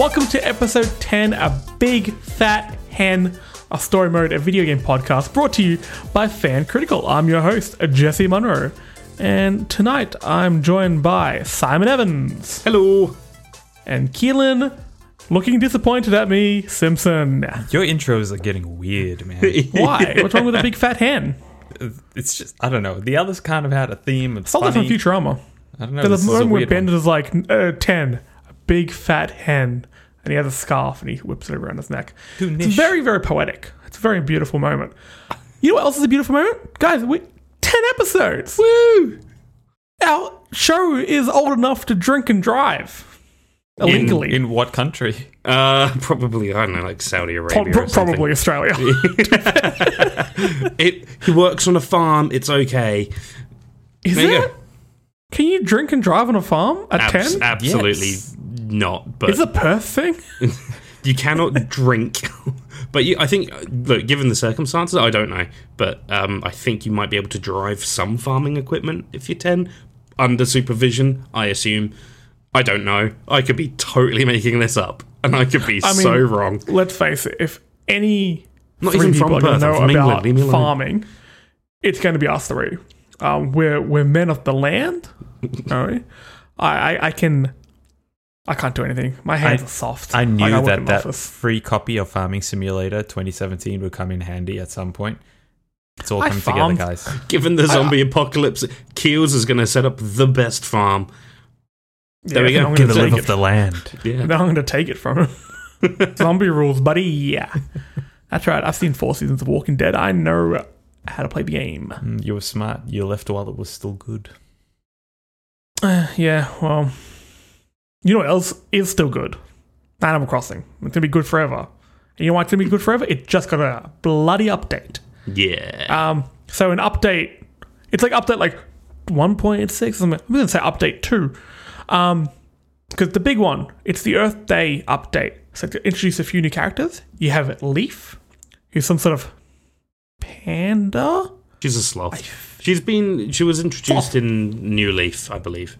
Welcome to episode 10, a big fat hen, a story mode, a video game podcast brought to you by Fan Critical. I'm your host, Jesse Munro. And tonight I'm joined by Simon Evans Hello. and Keelan, looking disappointed at me, Simpson. Your intros are getting weird, man. Why? What's wrong with a big fat hen? it's just I don't know. The others kind of had a theme. It's Something from funny. Futurama. I don't know. There's This a is moment where weird Bender one. is like, uh, 10, a big fat hen, and he has a scarf and he whips it around his neck. Too It's very, very poetic. It's a very beautiful moment. You know what else is a beautiful moment? Guys, we 10 episodes. Woo! Our show is old enough to drink and drive. Illegally. In what country? Uh, probably I don't know, like Saudi Arabia. pro- or something. probably Australia. It. He works on a farm. It's okay. Is There it? go. Can you drink and drive on a farm at Abs- 10? absolutely Yes. Not. But Is it a Perth thing? you cannot drink. But you, I think, look, given the circumstances, I don't know. But um, I think you might be able to drive some farming equipment if you're ten under supervision. I assume. I don't know. I could be totally making this up, and I could be I mean, so wrong. Let's face it, if any Not even people from Perth. know from about farming, it's going to be us three. Um, we're we're men of the land. All right, I, I I can. I can't do anything. My hands I- are soft. I knew Like, work that that office. free copy of Farming Simulator 2017 would come in handy at some point. It's all coming farmed. together, guys. Given the zombie apocalypse, Keels is going to set up the best farm. There we go. I'm Get gonna the take live it. the land. Yeah. Now I'm going to take it from him. Zombie rules, buddy. Yeah, that's right. I've seen four seasons of Walking Dead. I know how to play the game. Mm, You were smart. You left while it was still good. Uh, yeah, well, you know what else is still good? Animal Crossing. It's gonna be good forever. And you know why it's gonna be good forever? It just got a bloody update. Yeah. Um, so an update, it's like update like 1.6. I'm gonna say update two, um, because the big one, it's the Earth Day update. So to introduce a few new characters, you have Leif, who's some sort of panda. She's a sloth. She's been. She was introduced in New Leaf, I believe.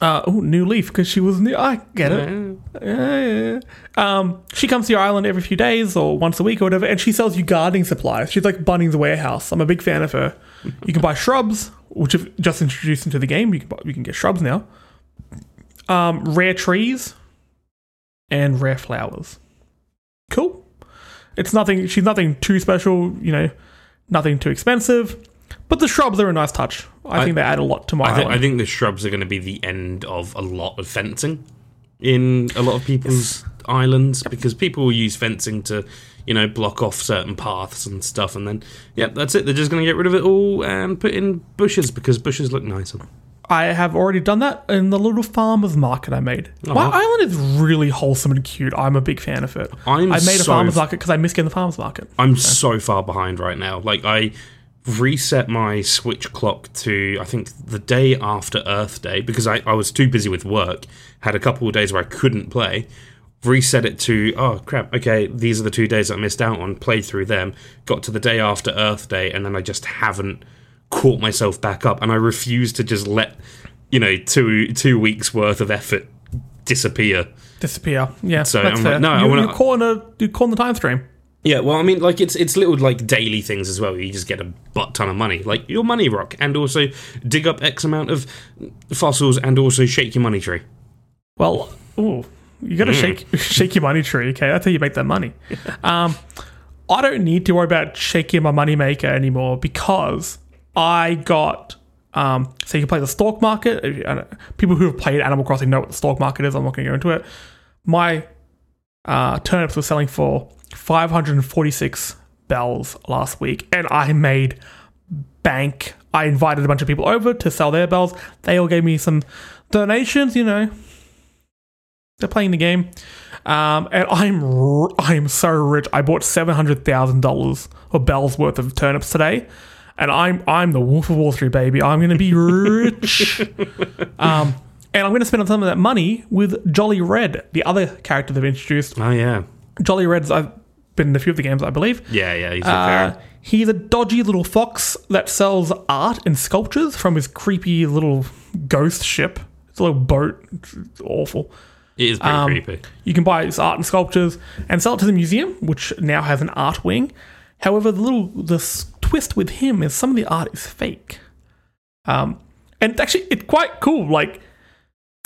Uh, oh, new Leaf because she was new. I get it. Yeah. Um, she comes to your island every few days or once a week or whatever, and she sells you gardening supplies. She's like Bunnings Warehouse. I'm a big fan of her. You can buy shrubs, which have just introduced into the game. You can buy, you can get shrubs now. Um, rare trees and rare flowers. Cool. It's nothing. She's nothing too special. You know, nothing too expensive. But the shrubs are a nice touch. I, I- think they add a lot to my I. I think the shrubs are going to be the end of a lot of fencing in a lot of people's islands because people will use fencing to, you know, block off certain paths and stuff, and then yeah, that's it. They're just going to get rid of it all and put in bushes because bushes look nicer. I have already done that in the little farmer's market I made. Uh-huh. My island is really wholesome and cute. I'm a big fan of it. I'm I made a farmer's f- market because I miss getting the farmer's market. I'm so far behind right now. Like I reset my switch clock to I think the day after Earth Day because I, I was too busy with work. Had a couple of days where I couldn't play. Reset it to oh crap, okay, these are the two days I missed out on, played through them, got to the day after Earth Day, and then I just haven't caught myself back up and I refuse to just let you know, two two weeks worth of effort disappear. Disappear. Yeah, So that's I'm fair. like, no, I you, wanna- you're calling a you're calling the time stream. Yeah, well, I mean, like it's it's little like daily things as well. You just get a butt ton of money, like your money rock, and also dig up X amount of fossils, and also shake your money tree. Well, ooh, you got to shake shake your money tree. Okay, that's how you make that money. Um, I don't need to worry about shaking my money maker anymore because I got. Um, so you can play the stock market. If you- I don't- People who have played Animal Crossing know what the stock market is. I'm not going to go into it. My uh, turnips were selling for 546 bells last week, and I made bank. I invited a bunch of people over to sell their bells. They all gave me some donations. You know, they're playing the game, um, and I'm r- I'm so rich. I bought seven hundred thousand dollars of bells worth of turnips today, and I'm I'm the Wolf of Wall Street, baby. I'm going to be rich. um, and I'm going to spend some of that money with Jolly Redd, the other character they've introduced. Oh yeah, Jolly Redd's I've been in a few of the games, I believe. yeah, yeah. He's a Uh, he's a dodgy little fox that sells art and sculptures from his creepy little ghost ship. It's a little boat. It's awful. It is pretty Um, creepy. You can buy his art and sculptures and sell it to the museum, which now has an art wing. However, the little the twist with him is some of the art is fake. Um, and actually, it's quite cool. Like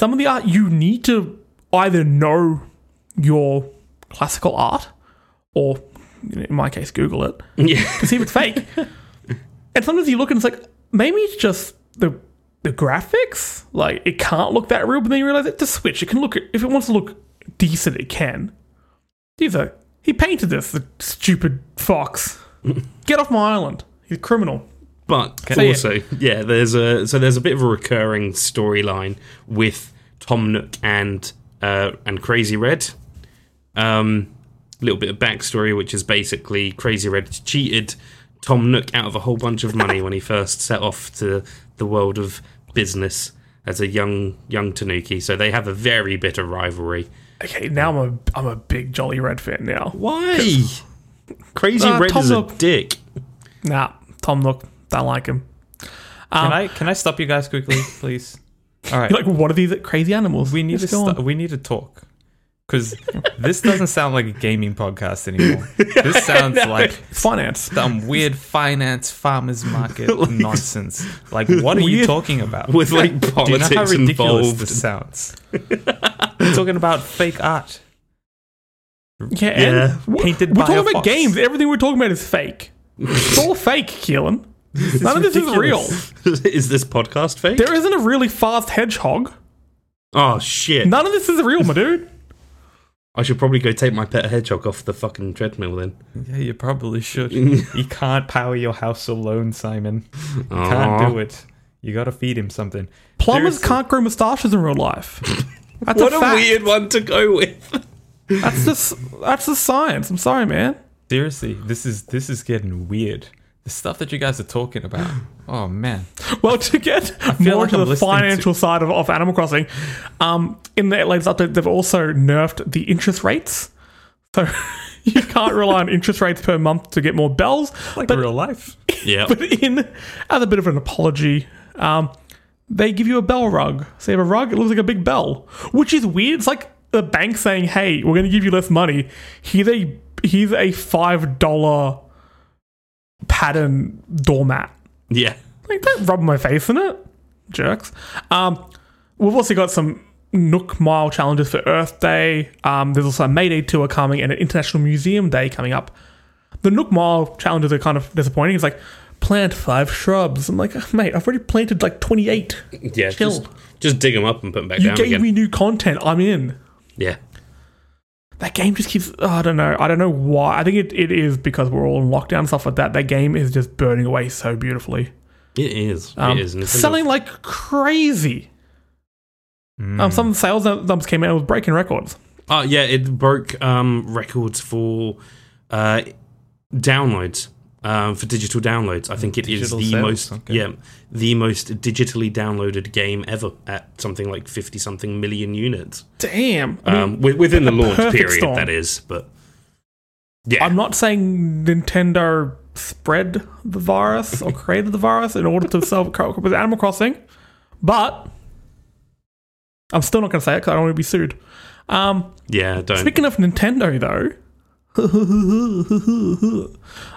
some of the art, you need to either know your classical art, or in my case, Google it Yeah. to see if it's fake. and sometimes you look and it's like maybe it's just the the graphics. Like it can't look that real, but then you realize it's a switch. It can look if it wants to look decent, it can. Are he painted this, the stupid fox. Get off my island. He's a criminal. But also, yeah, there's a so there's a bit of a recurring storyline with Tom Nook and uh, and Crazy Redd. Um, a little bit of backstory, which is basically Crazy Redd cheated Tom Nook out of a whole bunch of money when he first set off to the world of business as a young young Tanuki. So they have a very bitter rivalry. Okay, now I'm a I'm a big Jolly Redd fan now. Why? Crazy Uh, Red Tom is a dick. Nah, Tom Nook, don't like him. Can I can I stop you guys quickly, please? All right. You're like, what are these crazy animals? we need to Just go st- we need to talk because this doesn't sound like a gaming podcast anymore. This sounds like finance. some weird finance farmers market nonsense. Like, what are you talking about? With like politics Do you know how ridiculous involved. this sounds? We're talking about fake art. Yeah, Yeah. and Painted we're by talking a about fox. games. Everything we're talking about is fake. It's all fake, Keelan. None of this is real. is this podcast fake? There isn't a really fast hedgehog. oh shit! None of this is real, my dude. I should probably go take my pet hedgehog off the fucking treadmill then. Yeah, you probably should. you can't power your house alone, Simon. You can't do it. You gotta feed him something. Plumbers Seriously. can't grow moustaches in real life. That's What a, a weird one to go with. That's just that's the science. I'm sorry, man. Seriously, this is this is getting weird. The stuff that you guys are talking about. Oh man. Well, to get more like to the financial side of, of Animal Crossing, um, in the latest update, they've also nerfed the interest rates. So you can't rely on interest rates per month to get more bells. Like but real life. Yeah. But in as a bit of an apology, um, they give you a bell rug. So you have a rug, it looks like a big bell, which is weird. It's like the bank saying, "Hey, we're going to give you less money. Here's a here's a five dollar pattern doormat." yeah. Like, don't rub my face in it, jerks. Um, we've also got some Nook Mile challenges for Earth Day. Um, there's also a Mayday tour coming and an International Museum Day coming up. The Nook Mile challenges are kind of disappointing. It's like plant five shrubs. I'm like, mate, I've already planted like 28. Yeah. Chill. Just, just dig them up and put them back You down gave again. me new content. I'm in. yeah. That game just keeps. oh, I don't know. I don't know why. I think it, it is because we're all in lockdown and stuff like that. That game is just burning away so beautifully. It is. Um, it is. It's selling like crazy. Mm. Um, some sales numbers came out. It was breaking records. Oh yeah, it broke um, records for uh, downloads um, for digital downloads. I think it is Digital the sales, most okay. yeah the most digitally downloaded game ever at something like fifty something million units. Damn. I mean, Um, within the launch period, storm. that is. But yeah, I'm not saying Nintendo spread the virus or created the virus in order to sell with Animal Crossing, but I'm still not going to say it because I don't want to be sued. Um, yeah. Don't. speaking of Nintendo, though,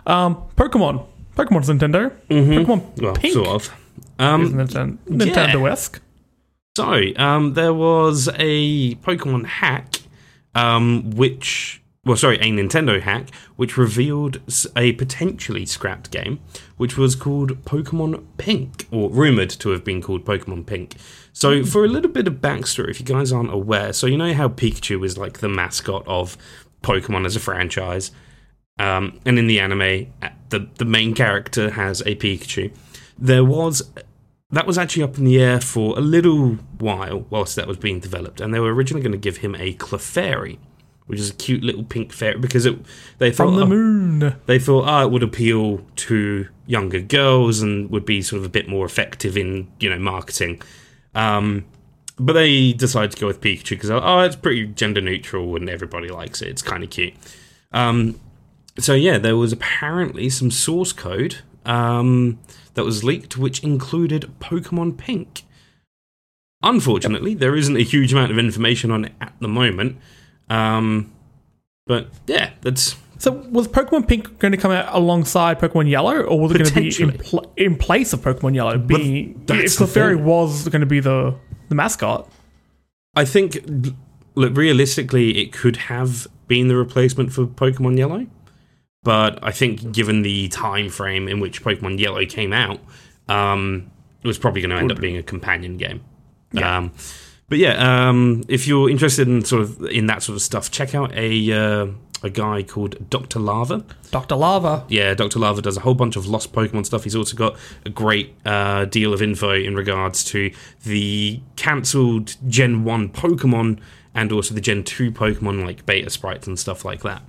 um, Pokemon. Pokemon's Nintendo. Pokemon Mm-hmm. well, Pink sort of. Um, Nintendo, Nintendo-esque. So, um, there was a Pokemon hack, um, which, well, sorry, a Nintendo hack, which revealed a potentially scrapped game, which was called Pokemon Pink, or rumored to have been called Pokemon Pink. So, for a little bit of backstory, if you guys aren't aware, so you know how Pikachu is like the mascot of Pokemon as a franchise, um, and in the anime, uh, the the main character has a Pikachu. There was that was actually up in the air for a little while whilst that was being developed, and they were originally going to give him a Clefairy, which is a cute little pink fairy, because it they thought From the oh, moon. they thought oh, it would appeal to younger girls and would be sort of a bit more effective in you know marketing. Um, but they decided to go with Pikachu because oh, it's pretty gender neutral and everybody likes it. It's kind of cute. Um, so yeah, there was apparently some source code um, that was leaked, which included Pokemon Pink. unfortunately, there isn't a huge amount of information on it at the moment. Um, but yeah, that's So was Pokemon Pink going to come out alongside Pokemon Yellow, or was it going to be in, pl- in place of Pokemon Yellow? Being if the Clefairy was going to be the the mascot, I think, look, realistically, it could have been the replacement for Pokemon Yellow, but I think given the time frame in which Pokemon Yellow came out, um, it was probably going to end up being a companion game. Um, but yeah, um, if you're interested in sort of in that sort of stuff, check out a uh, a guy called Doctor Lava. Doctor Lava. Yeah, Dr. Lava does a whole bunch of lost Pokemon stuff. He's also got a great uh, deal of info in regards to the cancelled Gen 1 Pokemon and also the Gen 2 Pokemon, like beta sprites and stuff like that.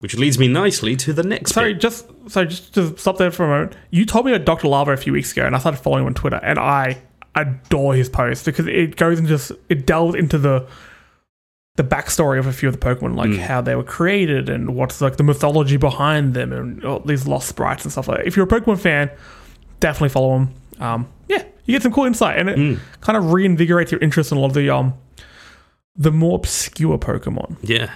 Which leads me nicely to the next Sorry, bit. just sorry, just to stop there for a moment. You told me about Doctor Lava a few weeks ago, and I started following him on Twitter, and I adore his posts because it goes and just it delves into the the backstory of a few of the Pokemon, like how they were created and what's like the mythology behind them, and all these lost sprites and stuff like that. If you're a Pokemon fan, definitely follow him. Um, yeah, you get some cool insight, and it kind of reinvigorates your interest in a lot of the um the more obscure Pokemon. Yeah.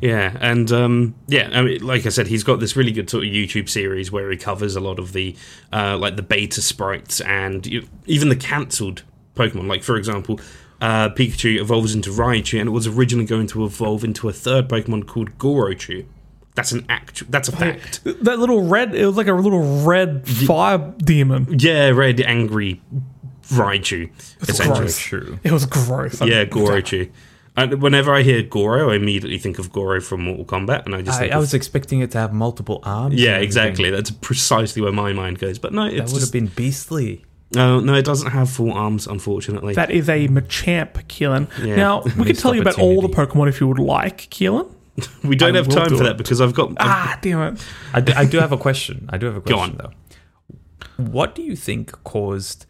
Yeah, and um, yeah, I mean, like I said, he's got this really good sort of YouTube series where he covers a lot of the uh, like the beta sprites and you, even the cancelled Pokemon. Like for example, uh, Pikachu evolves into Raichu, and it was originally going to evolve into a third Pokemon called Gorochu. That's an act. That's a fact. That little red, it was like a little red fire demon. Yeah, red angry Raichu. Essentially, gross. True. It was gross. yeah, Gorochu. And whenever I hear Goro, I immediately think of Goro from Mortal Kombat, and I just I, I was expecting it to have multiple arms. Yeah, exactly. That's precisely where my mind goes. But no, That it's would have been beastly. No, no, it doesn't have full arms, unfortunately. That is a Machamp, Keelan. Yeah. Now, we can tell you about all the Pokemon if you would like, Keelan. we don't I have time do for it. that because I've got. Ah, damn it. I do, I do have a question. I do have a Go question though. What do you think caused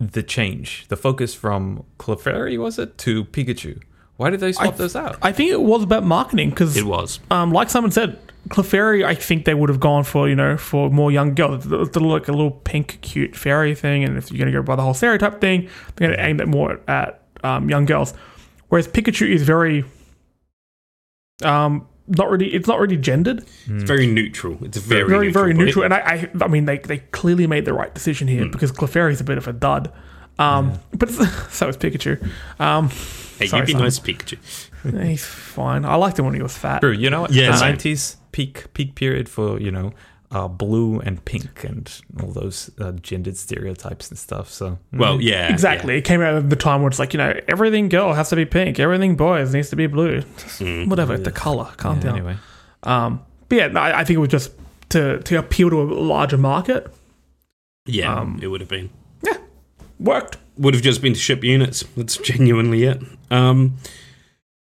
the change, the focus from Clefairy was it to Pikachu? Why did they swap I- those out? I think it was about marketing because, it was. um, like someone said, Clefairy, I think they would have gone for, you know, for more young girls. The, the, like a little pink, cute fairy thing. And if you're going to go by the whole stereotype thing, they're going to aim it more at um, young girls. Whereas Pikachu is very. Um, not really. It's not really gendered. It's very neutral. It's very, very, neutral. very neutral. And I, I, I mean, they, they clearly made the right decision here Hmm. because is a bit of a dud. Um, but so is Pikachu. Um, Hey, Sorry, you'd be son. nice, Pikachu. he's fine. I liked him when he was fat. True. You know what? Yeah, the same. nineties peak peak period for you know uh, blue and pink and all those uh, gendered stereotypes and stuff. So Well, yeah, Exactly. It came out of the time where it's like, you know, everything girl has to be pink, everything boys needs to be blue. Just Whatever, the color, calm yeah, down. anyway, Um, but yeah, no, I I think it was just to, to appeal to a larger market. Yeah, Um, it would have been. Yeah, worked. Would have just been to ship units. That's genuinely it. Um,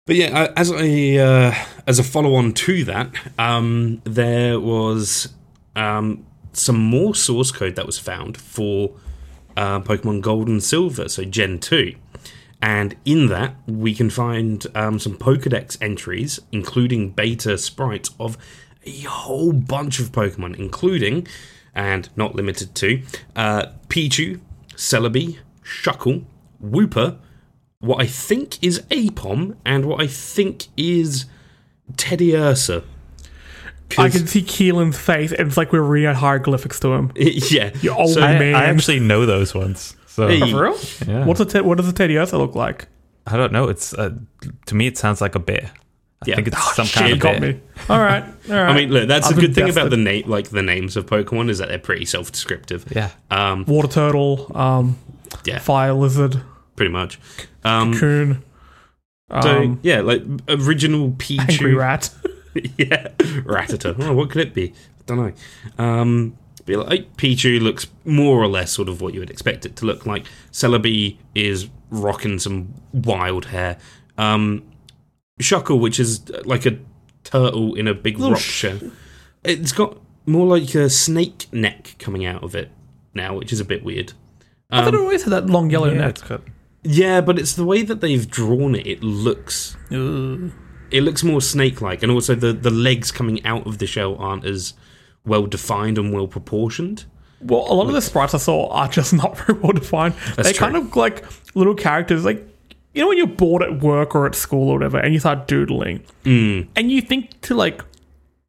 but yeah, as a uh, as a follow on to that, um, there was um, some more source code that was found for uh, Pokemon Gold and Silver, so Gen two, and in that we can find um, some Pokedex entries, including beta sprites of a whole bunch of Pokemon, including and not limited to uh, Pichu, Celebi, Shuckle, Wooper, what I think is Aipom, and what I think is Teddiursa. I can see Keelan's face, and it's like we're reading out hieroglyphics to him. yeah, You old So- I, man. I actually know those ones. So Hey. For real? yeah. What's a te- what does a Teddiursa look like? I don't know. It's uh, to me, it sounds like a bear. I Yeah. think it's Oh, some shit. kind of got bear. me. All right. All right. I mean, look, that's I've a good thing about the name, like the names of Pokemon, is that they're pretty self-descriptive. Yeah. Um, water turtle, um, yeah, fire lizard, pretty much. Um, coon, so um, yeah, like original angry rat. yeah, Rattata. Oh, what could it be? I don't know. Um, but like Pichu looks more or less sort of what you would expect it to look like. Celebi is rocking some wild hair. Um, Shuckle, which is uh, like a turtle in a big rock sh- shell. It's got more like a snake neck coming out of it now, which is a bit weird. I thought it Um, always had that long yellow yeah, neck. Yeah, but it's the way that they've drawn it. It looks Ugh. it looks more snake-like, and also the the legs coming out of the shell aren't as well defined and well proportioned. Well, a lot of the sprites I saw are just not very well defined. They're true. kind of like little characters, like you know when you're bored at work or at school or whatever, and you start doodling, Mm. and you think to like,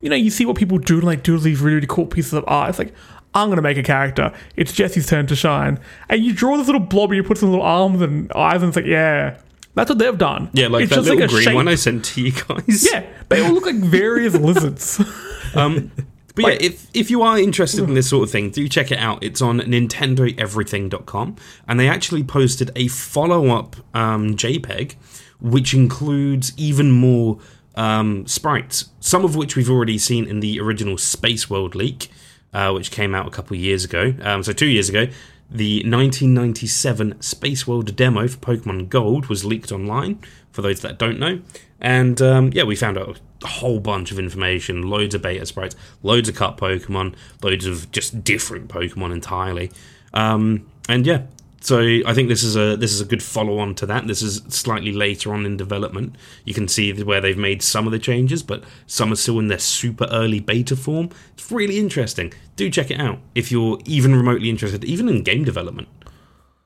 you know, you see what people do, like doodle these really, really cool pieces of art. It's like I'm gonna make a character. It's Jesse's turn to shine, and you draw this little blob, and you put some little arms and eyes, and it's like, yeah, that's what they've done. Yeah, like it's that little a green shape. one I sent to you guys. Yeah, they all look like various lizards. Um, but yeah, if if you are interested in this sort of thing, do check it out. It's on NintendoEverything.com, and they actually posted a follow up um, JPEG, which includes even more um, sprites. Some of which we've already seen in the original Space World leak, uh, which came out a couple years ago. Um, so two years ago, the 1997 Space World demo for Pokemon Gold was leaked online. For those that don't know, and um, yeah, we found out a whole bunch of information, loads of beta sprites, loads of cut Pokemon, loads of just different Pokemon entirely. Um, and yeah, so I think this is a this is a good follow on to that. This is slightly later on in development. You can see where they've made some of the changes, but some are still in their super early beta form. It's really interesting. Do check it out if you're even remotely interested, even in game development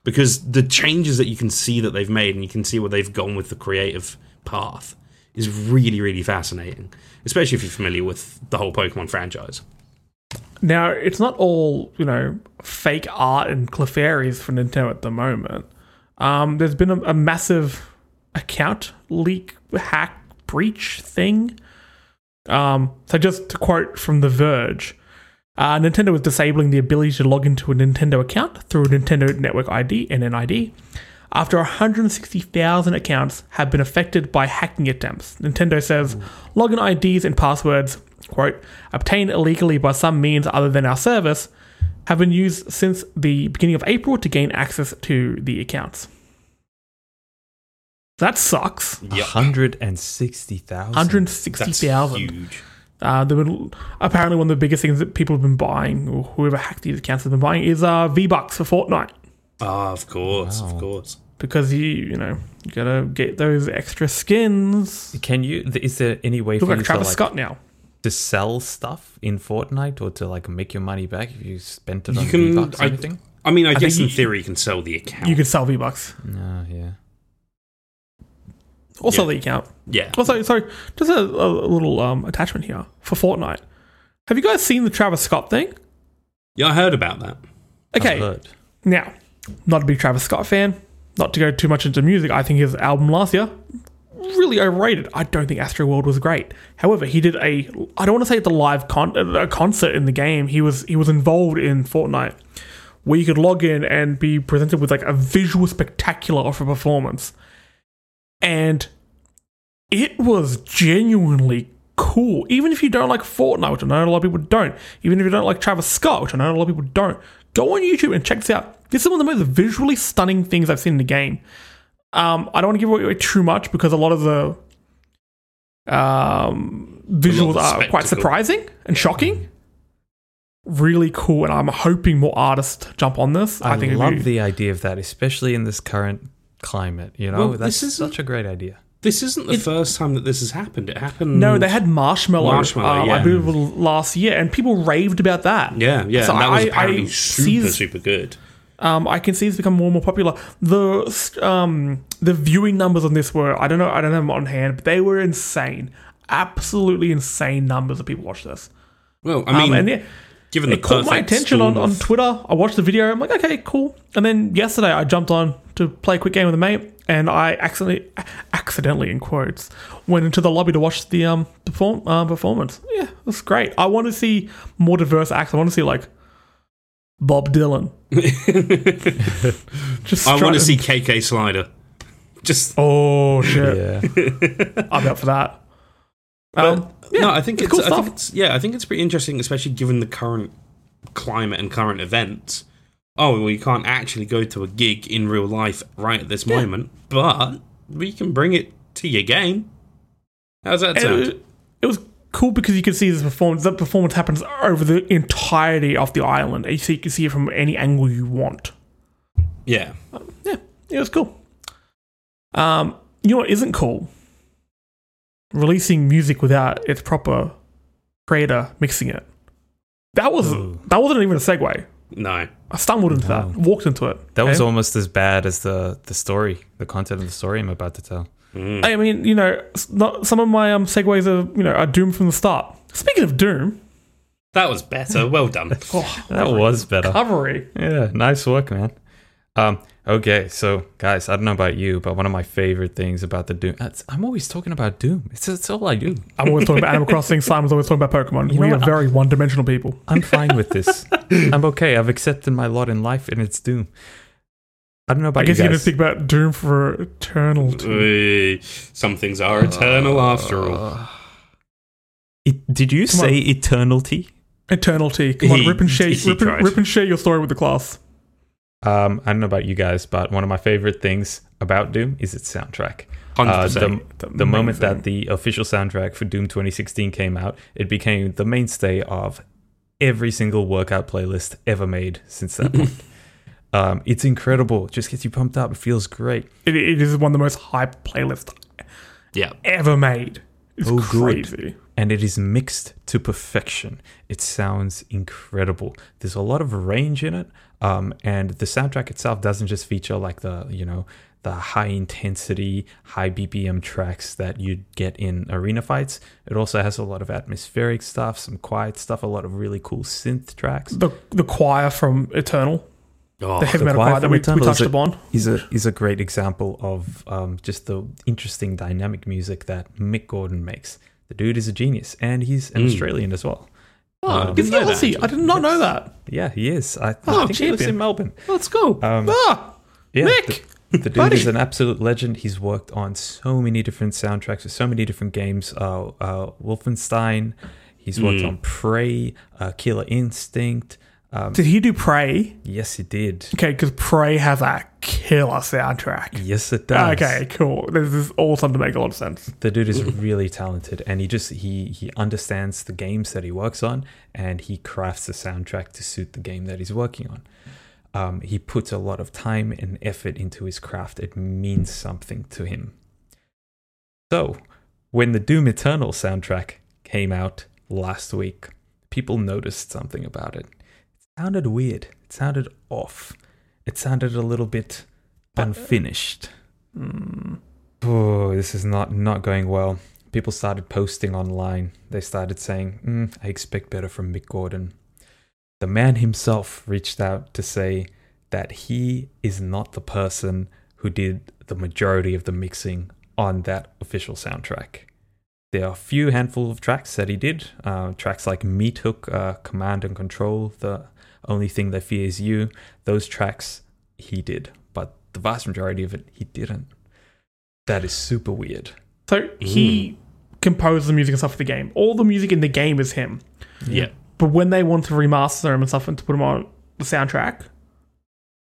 because the changes that you can see that they've made and you can see where they've gone with the creative path is really really fascinating especially if you're familiar with the whole pokemon franchise Now, it's not all, you know, fake art and Clefairies for Nintendo at the moment. Um, there's been a, a massive account leak, hack, breach thing. Um, so, just to quote from The Verge, uh, Nintendo was disabling the ability to log into a Nintendo account through a Nintendo Network ID, and NNID, after 160,000 accounts have been affected by hacking attempts. Nintendo says login IDs and passwords, quote, obtained illegally by some means other than our service, have been used since the beginning of April to gain access to the accounts. That sucks. Yep. 160,000. 160,000. huge Uh, there were, apparently, one of the biggest things that people have been buying, or whoever hacked these accounts has been buying, is uh, V Bucks for Fortnite. ah of course Wow. of course Because you, you know, you gotta get those extra skins. Can you? Is there any way Look for like you Travis to, like, Scott now. to sell stuff in Fortnite or to like make your money back if you spent it You on can- V-Bucks or I- anything? i mean i, I guess in you- theory you can sell the account You could sell V Bucks. No, yeah. Or sell Yeah. the account. yeah Also, sorry, just a, a little um, attachment here for Fortnite. Have you guys seen the Travis Scott thing? yeah i heard about that I've Okay, heard. now, not a big Travis Scott fan. Not to go too much into music, I think his album last year really overrated. I don't think Astro World was great. However, he did a I don't want to say it's a live con- a concert in the game. He was he was involved in Fortnite where you could log in and be presented with like a visual spectacular of a performance. And it was genuinely cool. Even if you don't like Fortnite, which I know a lot of people don't, even if you don't like Travis Scott, which I know a lot of people don't, go on YouTube and check this out. This is one of the most visually stunning things I've seen in the game. Um, I don't want to give away too much because a lot of the um, visuals of the are quite surprising and shocking. Really cool, and I'm hoping more artists jump on this. I, I, think love be- the idea of that, especially in this current climate. You know, Well, that's this isn't- such a great idea. this isn't the first time that this has happened it happened No, they had Marshmello, Marshmello, um, I yeah. believe last year, and people raved about that. yeah yeah So and that was I- apparently I super this- super good Um, I can see it's become more and more popular. The um, the viewing numbers on this were I don't know I don't have them on hand, but they were insane, absolutely insane numbers of people watched this. well i mean um, and yeah, given the it caught my attention on, on Twitter. I watched the video. I'm like, okay, cool. And then yesterday, I jumped on to play a quick game with a mate, and I accidentally, accidentally in quotes, went into the lobby to watch the um perform, uh, performance. Yeah, it was great. I want to see more diverse acts. I want to see like Bob Dylan. Just i want to see K.K. Slider just Oh shit! Yeah. I'm up for that. Um, yeah, no, I think it's it's, cool I think it's yeah, I think it's pretty interesting, especially given the current climate and current events. Oh, well, you can't actually go to a gig in real life right at this moment, but we can bring it to your game. How's that sound? it, it was cool because you can see this performance. That performance happens over the entirety of the island, and so you can see it from any angle you want. yeah, Yeah, it was cool. Um, you know what isn't cool? Releasing music without its proper creator mixing it. That was Ooh. that wasn't even a segue. No. I stumbled into that, walked into it. That was almost as bad as the the story, the content of the story I'm about to tell. I mean, you know, not, some of my um segues are you know are Doom from the start. Speaking of Doom, That was better. Well done. oh, That was better. recovery. Yeah, nice work, man. Um, okay, so guys, I don't know about you, but one of my favorite things about the Doom, that's, I'm always talking about Doom. It's, it's all I do. I'm always talking about Animal Crossing. Simon's always talking about Pokemon. You we are what? very one-dimensional people. I'm fine with this. I'm okay. I've accepted my lot in life, and it's Doom. I don't know about I guess you you're gonna think about Doom for Eternal. Oy, Some things are eternal after all. It, did you Come say eternity? Eternity. Come on, rip and share, rip and, rip and share your story with the class. Um, I don't know about you guys, but one of my favorite things about Doom is its soundtrack. Uh, 100%. the, the moment Amazing. that the official soundtrack for Doom 2016 came out, it became the mainstay of every single workout playlist ever made since that point. Um, it's incredible. It just gets you pumped up. It feels great. It, it is one of the most hype playlists yeah. ever made. It's Oh, good. crazy. and it is mixed to perfection. It sounds incredible. There's a lot of range in it, um, and the soundtrack itself doesn't just feature like the you know the high intensity, high BPM tracks that you'd get in arena fights. It also has a lot of atmospheric stuff, some quiet stuff, a lot of really cool synth tracks. The the choir from Eternal, Oh, the heavy the metal choir choir that we, we Eternal is touched a- upon. Is a is a great example of um, just the interesting dynamic music that Mick Gordon makes. The dude is a genius, and he's an Mm. Australian as well. Oh, I Um, Is didn't he know that, Aussie? I did not know that. Yeah, he is. I, Oh, I think he lives in Melbourne. Let's go. Um, ah, yeah, Mick! The, the dude Buddy! is an absolute legend. He's worked on so many different soundtracks for so many different games. Uh, uh, Wolfenstein. He's worked Mm. on Prey, uh, Killer Instinct. Um, did he do Prey? yes, he did. Okay, because Prey has a killer soundtrack. Yes, it does. Okay, cool. This is all starting to make a lot of sense. the dude is really talented and he just he he understands the games that he works on and he crafts the soundtrack to suit the game that he's working on um, he puts a lot of time and effort into his craft it means something to him so when the doom eternal soundtrack came out last week people noticed something about it sounded weird it sounded off it sounded a little bit unfinished Hmm. Oh, this is not not going well. People started posting online. They started saying, mm, "I expect better from Mick Gordon." The man himself reached out to say that he is not the person who did the majority of the mixing on that official soundtrack. There are a few handful of tracks that he did. Uh, tracks like Meat Hook, uh, Command and Control, The Only Thing That Fears You. Those tracks he did, but the vast majority of it he didn't. That is super weird. So he mm. composed the music and stuff for the game. All the music in the game is him. yeah. But when they want to remaster them and stuff and to put them on the soundtrack,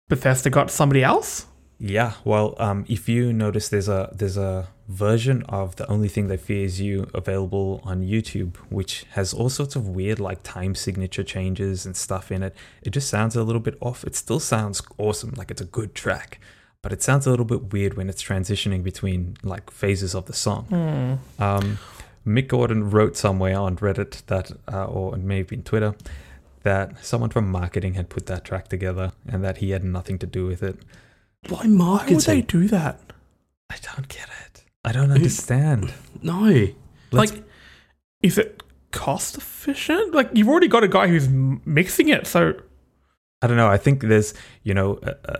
Bethesda got somebody else. Yeah, well, um, if you notice, there's a there's a version of the only thing that fears you available on YouTube, which has all sorts of weird like time signature changes and stuff in it. It just sounds a little bit off. It still sounds awesome, like it's a good track, but it sounds a little bit weird when it's transitioning between like phases of the song. Um, Mick Gordon wrote somewhere on Reddit that, uh, or have been Twitter, that someone from marketing had put that track together and that he had nothing to do with it. Why Why would they do that? I don't get it. I don't understand. No. Let's- like, is it cost efficient? Like, you've already got a guy who's mixing it, so I don't know. I think there's, you know, uh, uh,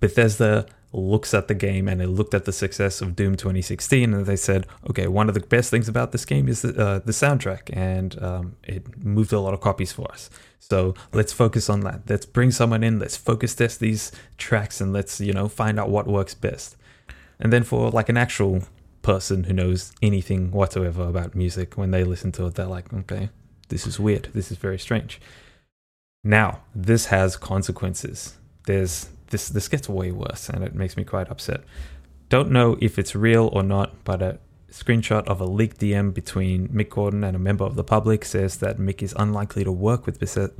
Bethesda looks at the game and they looked at the success of Doom 2016 and they said, okay, one of the best things about this game is the, uh, the soundtrack and um, it moved a lot of copies for us. So let's focus on that. Let's bring someone in. Let's focus test these tracks and let's, you know, find out what works best. And then for like an actual person who knows anything whatsoever about music, when they listen to it, they're like, okay, this is weird. This is very strange. Now, this has consequences. There's this this gets way worse and it makes me quite upset. Don't know if it's real or not, but a screenshot of a leaked DM between Mick Gordon and a member of the public says that Mick is unlikely to work with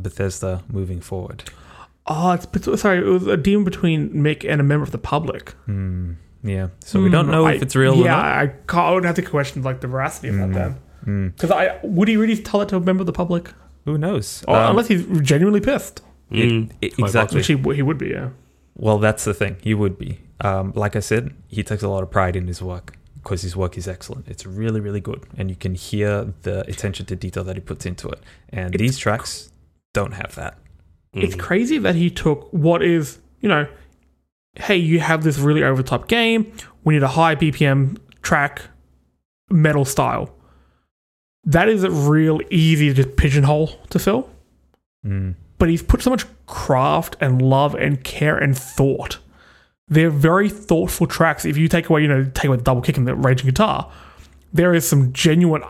Bethesda moving forward. oh, it's sorry, it was a DM between Mick and a member of the public. Hmm. Yeah. So we don't Hmm, know I- if it's real yeah, or not. I, can't, I would have to question like the veracity of that then. Hmm. Because I would he really tell it to a member of the public? Who knows? Or Um, unless he's genuinely pissed. Mm, it- exactly. Which he, he would be, yeah. Well, that's the thing. He would be. Um, like I said, he takes a lot of pride in his work because his work is excellent. It's really, really good, and you can hear the attention to detail that he puts into it. And It's these tracks don't have that. It's Mm. crazy that he took what is, you know, hey, you have this really over the top game. We need a high BPM track, metal style. That is a real easy to pigeonhole to fill. Mm. But he's put so much craft and love and care and thought. They're very thoughtful tracks. If you take away, you know, take away the double kick and the raging guitar, there is some genuine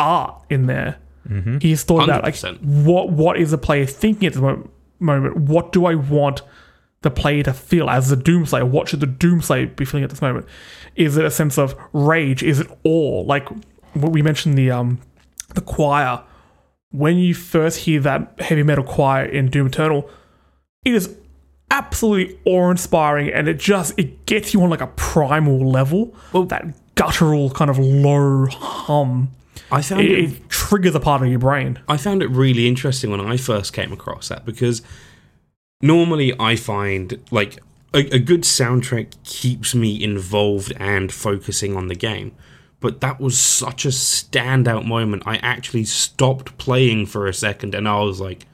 art in there. hmm He's thought about like what what is the player thinking at the moment? What do I want the player to feel as the Doomslayer? What should the Doomslayer be feeling at this moment? Is it a sense of rage? Is it awe? Like what we mentioned the um the choir. When you first hear that heavy metal choir in Doom Eternal, it is absolutely awe-inspiring and it just it gets you on like a primal level. Well, that guttural kind of low hum. I found It, it it triggers a part of your brain. I found it really interesting when I first came across that because normally I find like a, a good soundtrack keeps me involved and focusing on the game. But that was such a standout moment. I actually stopped playing for a second and I was like,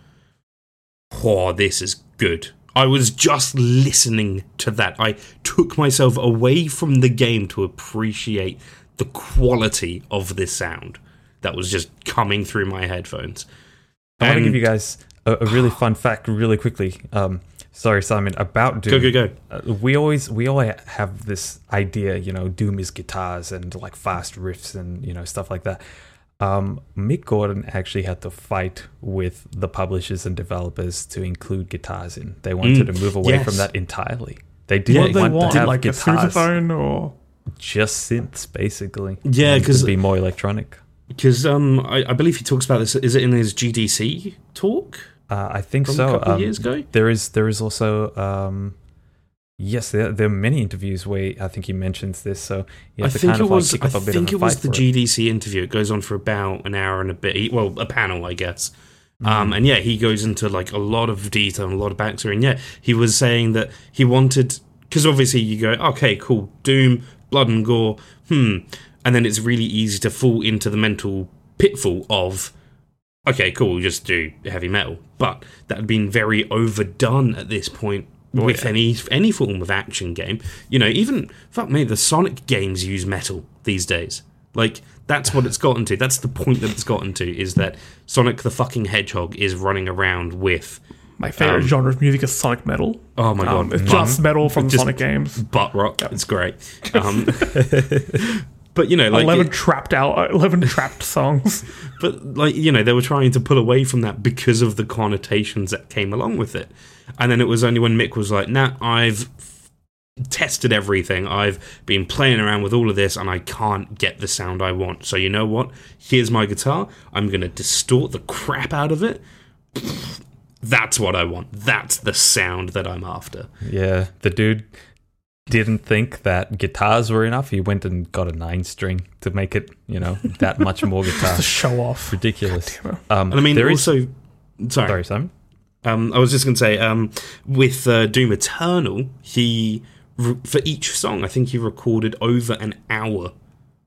oh, this is good. I was just listening to that. I took myself away from the game to appreciate the quality of this sound that was just coming through my headphones. I want to give you guys a, a really fun fact, really quickly. Um, sorry, Simon, about Doom. Go, go, go. Uh, we always we all have this idea, you know, Doom is guitars and like fast riffs and you know stuff like that. Um, Mick Gordon actually had to fight with the publishers and developers to include guitars in. They wanted Mm, to move away yes. from that entirely. They What didn't do they want, want? to have Like a guitars, sousaphone or just synths, basically. Yeah, Wanted to 'cause- be more electronic. Because um, I, I believe he talks about this. Is it in his GDC talk Uh, I think from so. a couple Um, years ago? There is there is also um, yes, there, there are many interviews where I think he mentions this. So I think it like was. I up a bit think it was the it. GDC interview. It goes on for about an hour and a bit. Well, a panel, I guess. Mm. Um, and yeah, he goes into like a lot of detail and a lot of backstory. And yeah, he was saying that he wanted because obviously you go, okay, cool, Doom, blood and gore, hmm, and then it's really easy to fall into the mental pitfall of, okay, cool, we'll just do heavy metal. But that had been very overdone at this point Oh, with yeah. any any form of action game. You know, even fuck me, the Sonic games use metal these days. Like that's what it's gotten to. That's the point that it's gotten to is that Sonic the fucking Hedgehog is running around with my favorite Um, genre of music is Sonic metal. oh my Um, god, it's just metal from Just- Sonic games. butt rock. It's great. Um, but you know, like Eleven it- trapped out, uh, eleven trapped songs. but like you know they were trying to pull away from that because of the connotations that came along with it. And then it was only when mick was like nah i've tested everything. I've been playing around with all of this and i can't get the sound i want. So you know what? Here's my guitar. I'm going to distort the crap out of it. That's what i want. That's the sound that i'm after. Yeah, the dude didn't think that guitars were enough. He went and got a nine string to make it, you know, that much more guitar. to show off. Ridiculous. Um, and i mean there is- also sorry sorry, Simon. Um, I was just going to say, um, with uh, Doom Eternal, he re- for each song, I think he recorded over an hour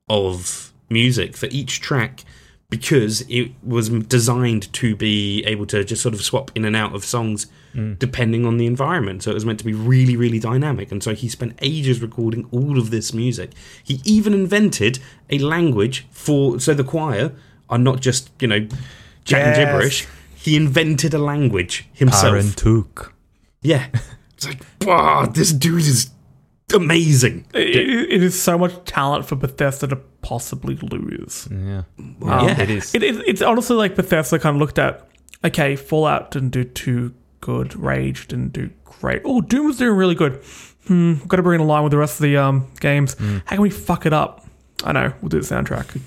of music for each track because it was designed to be able to just sort of swap in and out of songs depending on the environment. So it was meant to be really, really dynamic. And so he spent ages recording all of this music. He even invented a language for so the choir are not just you know chatting Yes. gibberish. He invented a language himself. Parentuk. Yeah. It's like, wow, this dude is amazing. It, it is so much talent for Bethesda to possibly lose. Yeah. Um, yeah. It is. It, it, it's honestly like Bethesda kind of looked at, okay, Fallout didn't do too good, Rage didn't do great. Oh, Doom was doing really good. Hmm, got to bring it in line with the rest of the um, games. Hmm. How can we fuck it up? I know, we'll do the soundtrack.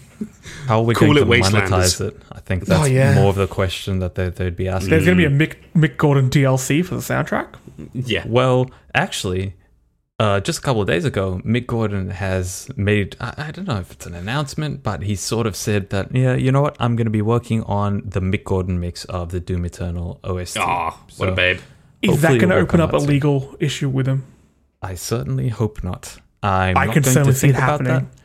How are we Call going it to monetize it? I think that's yeah. more of the question that they, they'd be asking. There's going to be a Mick, Mick Gordon DLC for the soundtrack. Yeah. Well, actually, uh, just a couple of days ago, Mick Gordon has made, I, I don't know if it's an announcement, but he sort of said that, yeah, you know what, I'm going to be working on the Mick Gordon mix of the Doom Eternal OST. Ah, what a babe. Is that going to open up a soon. legal issue with him? I certainly hope not. I'm I not can going certainly to see think it about happening. that,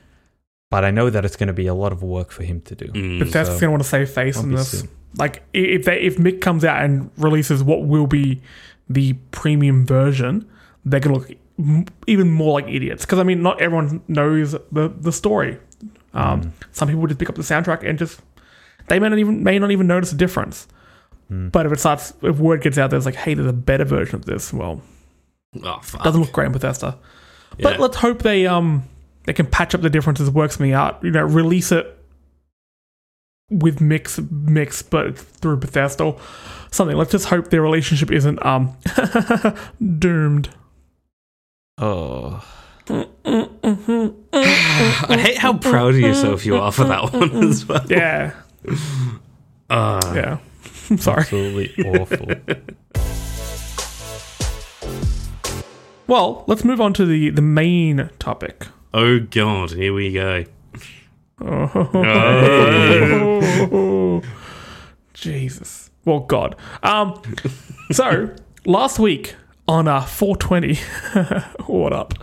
but I know that it's going to be a lot of work for him to do. Mm. But that's So, going to want to save face won't in this. soon. Like if they if Mick comes out and releases what will be the premium version, they're going to look m- even more like idiots. Because I mean, not everyone knows the the story. Um, Mm. Some people just pick up the soundtrack and just they may not even may not even notice a difference. Mm. But if it starts, if word gets out, there's like, hey, there's a better version of this. Well, Oh, fuck. doesn't look great in Bethesda. But Yeah. let's hope they um they can patch up the differences, work something out. You know, release it with mix mix, but through Bethesda, or something. Let's just hope their relationship isn't um doomed. Oh, I hate how proud of yourself you are for that one as well. Yeah, Uh, yeah. I'm sorry. absolutely awful. Well, let's move on to the the main topic. Oh god, here we go. Oh, Jesus. Well, God. Um, so last week on uh, 420, what up?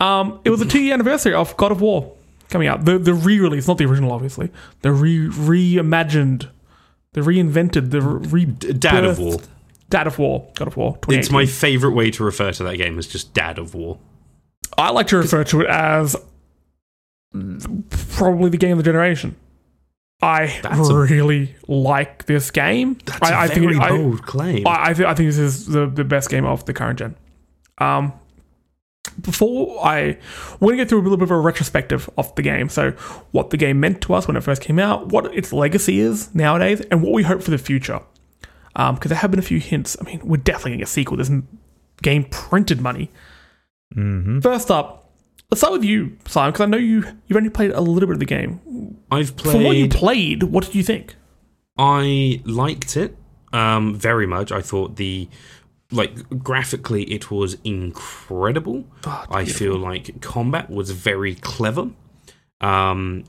Um, it was a two year anniversary of God of War coming out. The the re release, not the original, obviously. The re reimagined, the reinvented, the re Dad of War. Dad of War, God of War. It's my favourite way to refer to that game as just Dad of War. I like to refer to it as probably the game of the generation. I That's a- really like this game. That's I, a I very think I, bold claim. I, I, th- I think this is the, the best game of the current gen. Um, before I, we're gonna go through a little bit of a retrospective of the game. So, what the game meant to us when it first came out, what its legacy is nowadays, and what we hope for the future. Um, because there have been a few hints. I mean, we're definitely gonna get a sequel. This game printed money. hmm First up, let's start with you, Simon, because I know you you've only played a little bit of the game. I've played. From what you played. what did you think? I liked it um, very much. I thought the like graphically it was incredible. Oh, I feel like combat was very clever. Um,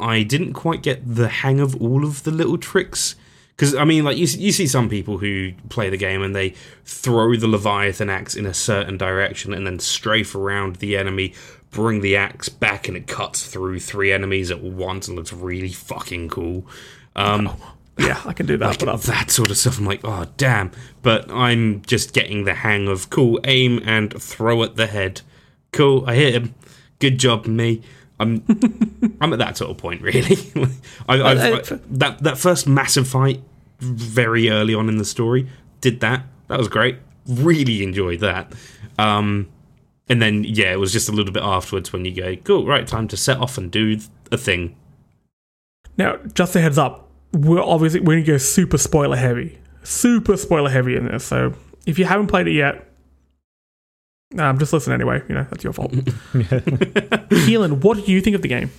I didn't quite get the hang of all of the little tricks because I mean, like you, you see some people who play the game and they throw the Leviathan axe in a certain direction and then strafe around the enemy, bring the axe back, and it cuts through three enemies at once and looks really fucking cool. Um, yeah, I can do that. like but that sort of stuff. I'm like, oh damn! But I'm just getting the hang of cool aim and throw at the head. Cool, I hit him. Good job, me. I'm I'm at that sort of point, really. I, I- that that first massive fight very early on in the story did that. That was great. Really enjoyed that. Um, and then yeah, it was just a little bit afterwards when you go, cool, right, time to set off and do a thing. Now, just a heads up, we're obviously we're gonna go super spoiler heavy, super spoiler heavy in this. So if you haven't played it yet, um, just listen anyway. You know that's your fault. Keelan, what do you think of the game?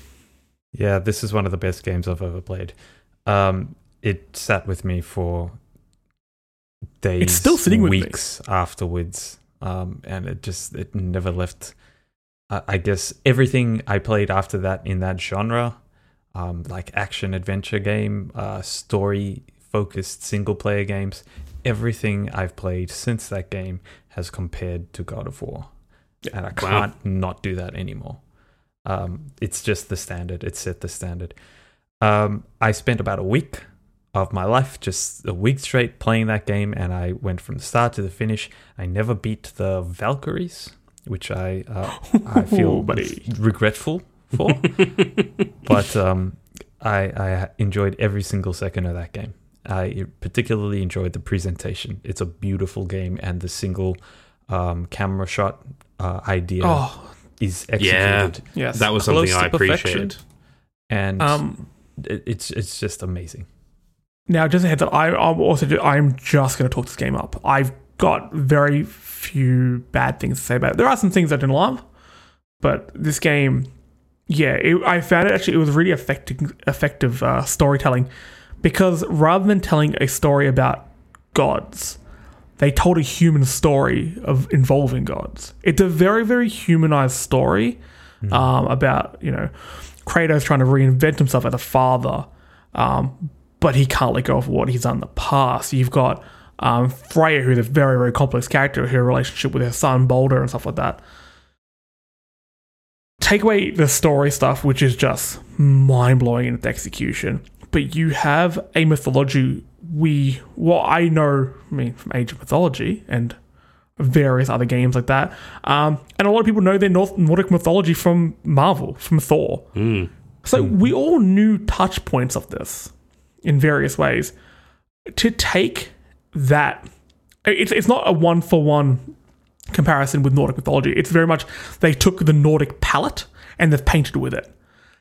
Yeah, this is one of the best games I've ever played. Um, it sat with me for days, It's still sitting with me. weeks afterwards, um, and it just it never left. I I guess everything I played after that in that genre, um, like action adventure game, uh, story focused single player games, everything I've played since that game has compared to God of War, and I Wow. can't not do that anymore. Um, it's just the standard. It set the standard. Um, I spent about a week of my life, just a week straight, playing that game, and I went from the start to the finish. I never beat the Valkyries, which I uh, I feel buddy. regretful for, but um, I, I enjoyed every single second of that game. I particularly enjoyed the presentation. It's a beautiful game, and the single um, camera shot uh, idea Oh, is Yeah. executed yes. That was Close something I appreciated. and um. it- it's it's just amazing. Now, just a heads up, I, I'm also ju- I'm just going to talk this game up. I've got very few bad things to say about it. There are some things I didn't love, but this game, yeah, it, I found it actually it was really effective effective uh, storytelling because rather than telling a story about gods, they told a human story of involving gods. It's a very, very humanized story um, about, you know, Kratos trying to reinvent himself as a father, um, but he can't let go of what he's done in the past. You've got um, Freya, who's a very, very complex character, her relationship with her son, Baldur, and stuff like that. Take away the story stuff, which is just mind blowing in its execution, but you have a mythology we, well, I know, I mean, from Age of Mythology and various other games like that. Um, and a lot of people know their North, Nordic mythology from Marvel, from Thor. So we all knew touch points of this in various ways. To take that, it's, it's not a one for one comparison with Nordic mythology. It's very much they took the Nordic palette and they've painted with it.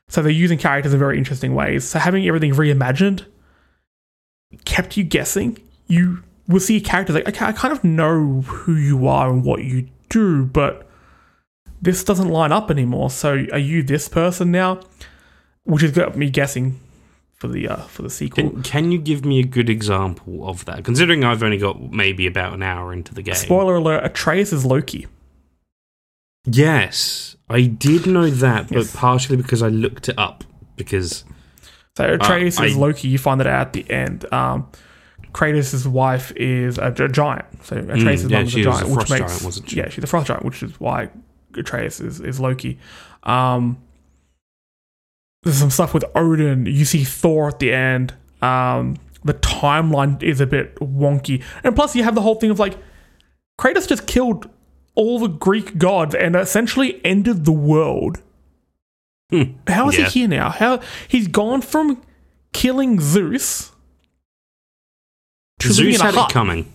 So they're using characters in very interesting ways. So having everything reimagined kept you guessing. You will see characters like, okay, I kind of know who you are and what you do, but this doesn't line up anymore. So are you this person now? Which has got me guessing for the uh, for the sequel. Can, can you give me a good example of that? Considering I've only got maybe about an hour into the game. Spoiler alert: Atreus is Loki. Yes, I did know that, but partially because I looked it up. Because So Atreus Uh, is I- Loki. You find that out at the end. Um, Kratos' wife is a, gi- giant. So Atreus' Mm, yeah, mum is a giant, a which makes giant, wasn't she? yeah, she's a frost giant, which is why Atreus is, is Loki. Um, there's some stuff with Odin. You see Thor at the end. Um, the timeline is a bit wonky, and plus you have the whole thing of like Kratos just killed all the Greek gods and essentially ended the world. Hmm. How is Yeah. he here now? How he's gone from killing Zeus to living Zeus in a had hut. it coming.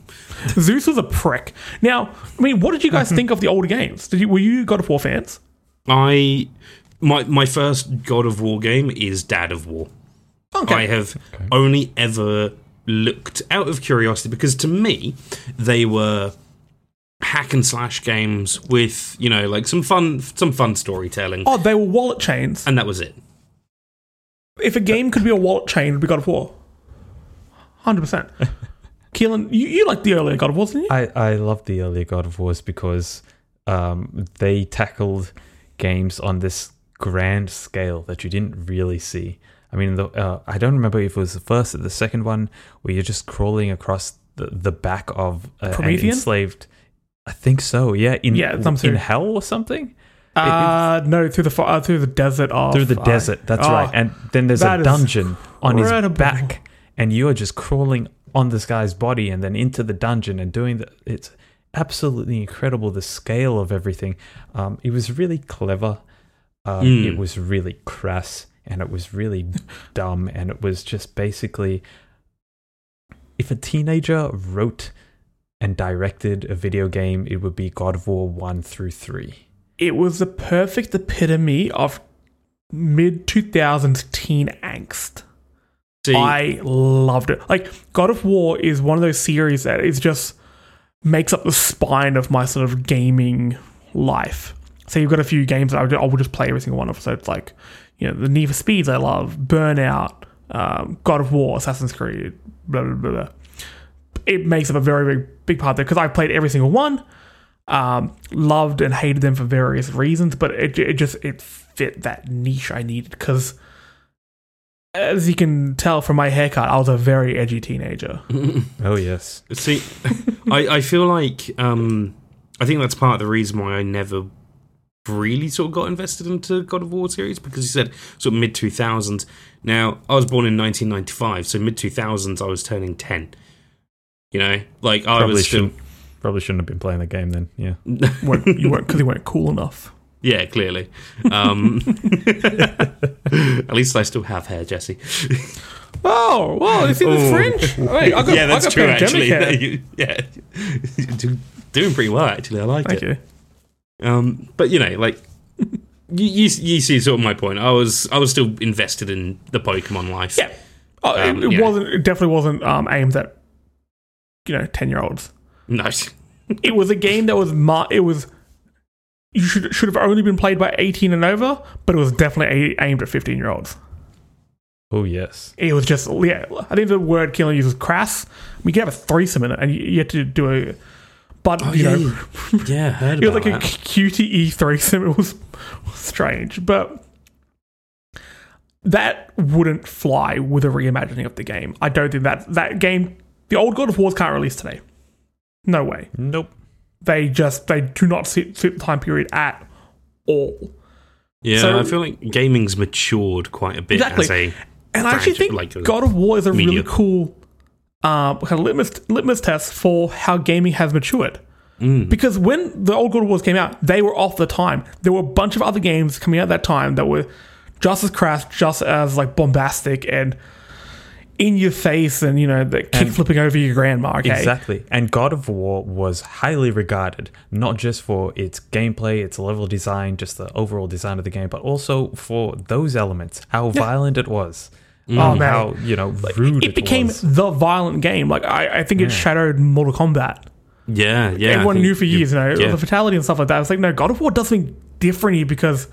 Zeus was a prick. Now, I mean, what did you guys mm-hmm. think of the older games? Did you were you God of War fans? I my my first God of War game is Dad of War. Okay. I have only ever looked out of curiosity because to me they were hack and slash games with you know like some fun some fun storytelling oh, they were wallet chains. and that was it. If a game could be a wallet chain, it would be God of War. Hundred percent. Keelan, you, you liked the earlier God of Wars, didn't you? I, I love the earlier God of Wars because um, they tackled games on this grand scale that you didn't really see. I mean, the, uh, I don't remember if it was the first or the second one where you're just crawling across the, the back of uh, an enslaved. I think so. Yeah, in Yeah, in hell or something uh, no, through the uh, through the desert of through the desert. That's oh, right. And then there's a dungeon on his back, and you're just crawling on this guy's body and then into the dungeon and doing the. It's absolutely incredible the scale of everything. Um, it was really clever. Um, Mm. It was really crass and it was really dumb and it was just basically if a teenager wrote and directed a video game, it would be God of War one through three. it was the perfect epitome of mid two thousands teen angst. See, I loved it. Like God of War is one of those series that is just makes up the spine of my sort of gaming life. So you've got a few games that I would, I would just play every single one of. So it's like, you know, the Need for Speeds I love, Burnout, um, God of War, Assassin's Creed, blah blah blah. blah. It makes up a very very big part there because I played every single one. Um, loved and hated them for various reasons, but it, it just it fit that niche I needed because as you can tell from my haircut, I was a very edgy teenager. Oh yes. See, I, I feel like um, I think that's part of the reason why I never really sort of got invested into God of War series because you said sort of mid two thousands. Now I was born in nineteen ninety five, so mid two thousands I was turning ten. You know, like I Probably was still shouldn't probably shouldn't have been playing the game then. Yeah. weren't, you weren't because you weren't cool enough. yeah, clearly. Um, at least I still have hair, Jesse. Oh, well, you see the Oh. fringe? Wait, I got, yeah, that's I got true. pandemic Actually, hair. You- yeah, You're doing pretty well. Actually, I like Thank it. you. Um, but you know, like you, you, you see sort of my point. I was I was still invested in the Pokemon life. Yeah. Oh, Um, it, it yeah. wasn't. It definitely wasn't um, aimed at you know ten year olds. No. It was a game that was mar- It was you should should have only been played by eighteen and over, but it was definitely a- aimed at fifteen year olds. Oh yes. It was just yeah. I think the word killing uses crass. We can have a threesome in it, and you, you had to do a. But Oh, you yeah, know, yeah, heard it was like a. QTE threesome. It was strange, but that wouldn't fly with a reimagining of the game. I don't think that that game, the old God of Wars, can't release today. No way. Nope. They just they do not suit, suit the time period at all. yeah, so- I feel like gaming's matured quite a bit Exactly. as a And I actually think like God of War is a media. really cool um, kind of litmus litmus test for how gaming has matured. Mm. Because when the old God of Wars came out, they were off the time. There were a bunch of other games coming out at that time that were just as crass, just as like bombastic and in your face, and you know, the kick flipping over your grandma. Okay, Exactly. And God of War was highly regarded, not just for its gameplay, its level design, just the overall design of the game, but also for those elements, how violent it was. Oh man, how, you know, rude it, it became was. the violent game. Like I, I think it shadowed Mortal Kombat. yeah, yeah. Everyone knew for years, you know, yeah. the fatality and stuff like that. It's like, no, God of War does something different here because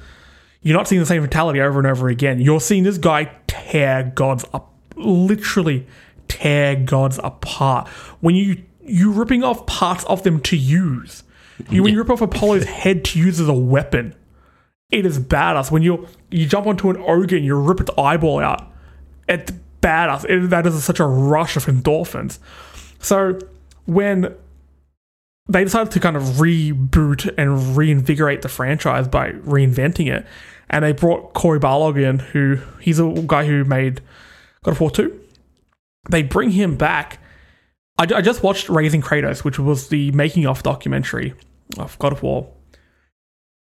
you're not seeing the same fatality over and over again. You're seeing this guy tear gods up, literally tear gods apart. When you you ripping off parts of them to use, you when you rip off Apollo's head to use as a weapon, it is badass. When you you jump onto an ogre and you rip its eyeball out, it's badass. It, that is such a rush of endorphins. So when they decided to kind of reboot and reinvigorate the franchise by reinventing it. And they brought Cory Barlog in, who he's a guy who made God of War 2. They bring him back. I, I just watched Raising Kratos, which was the making of documentary of God of War.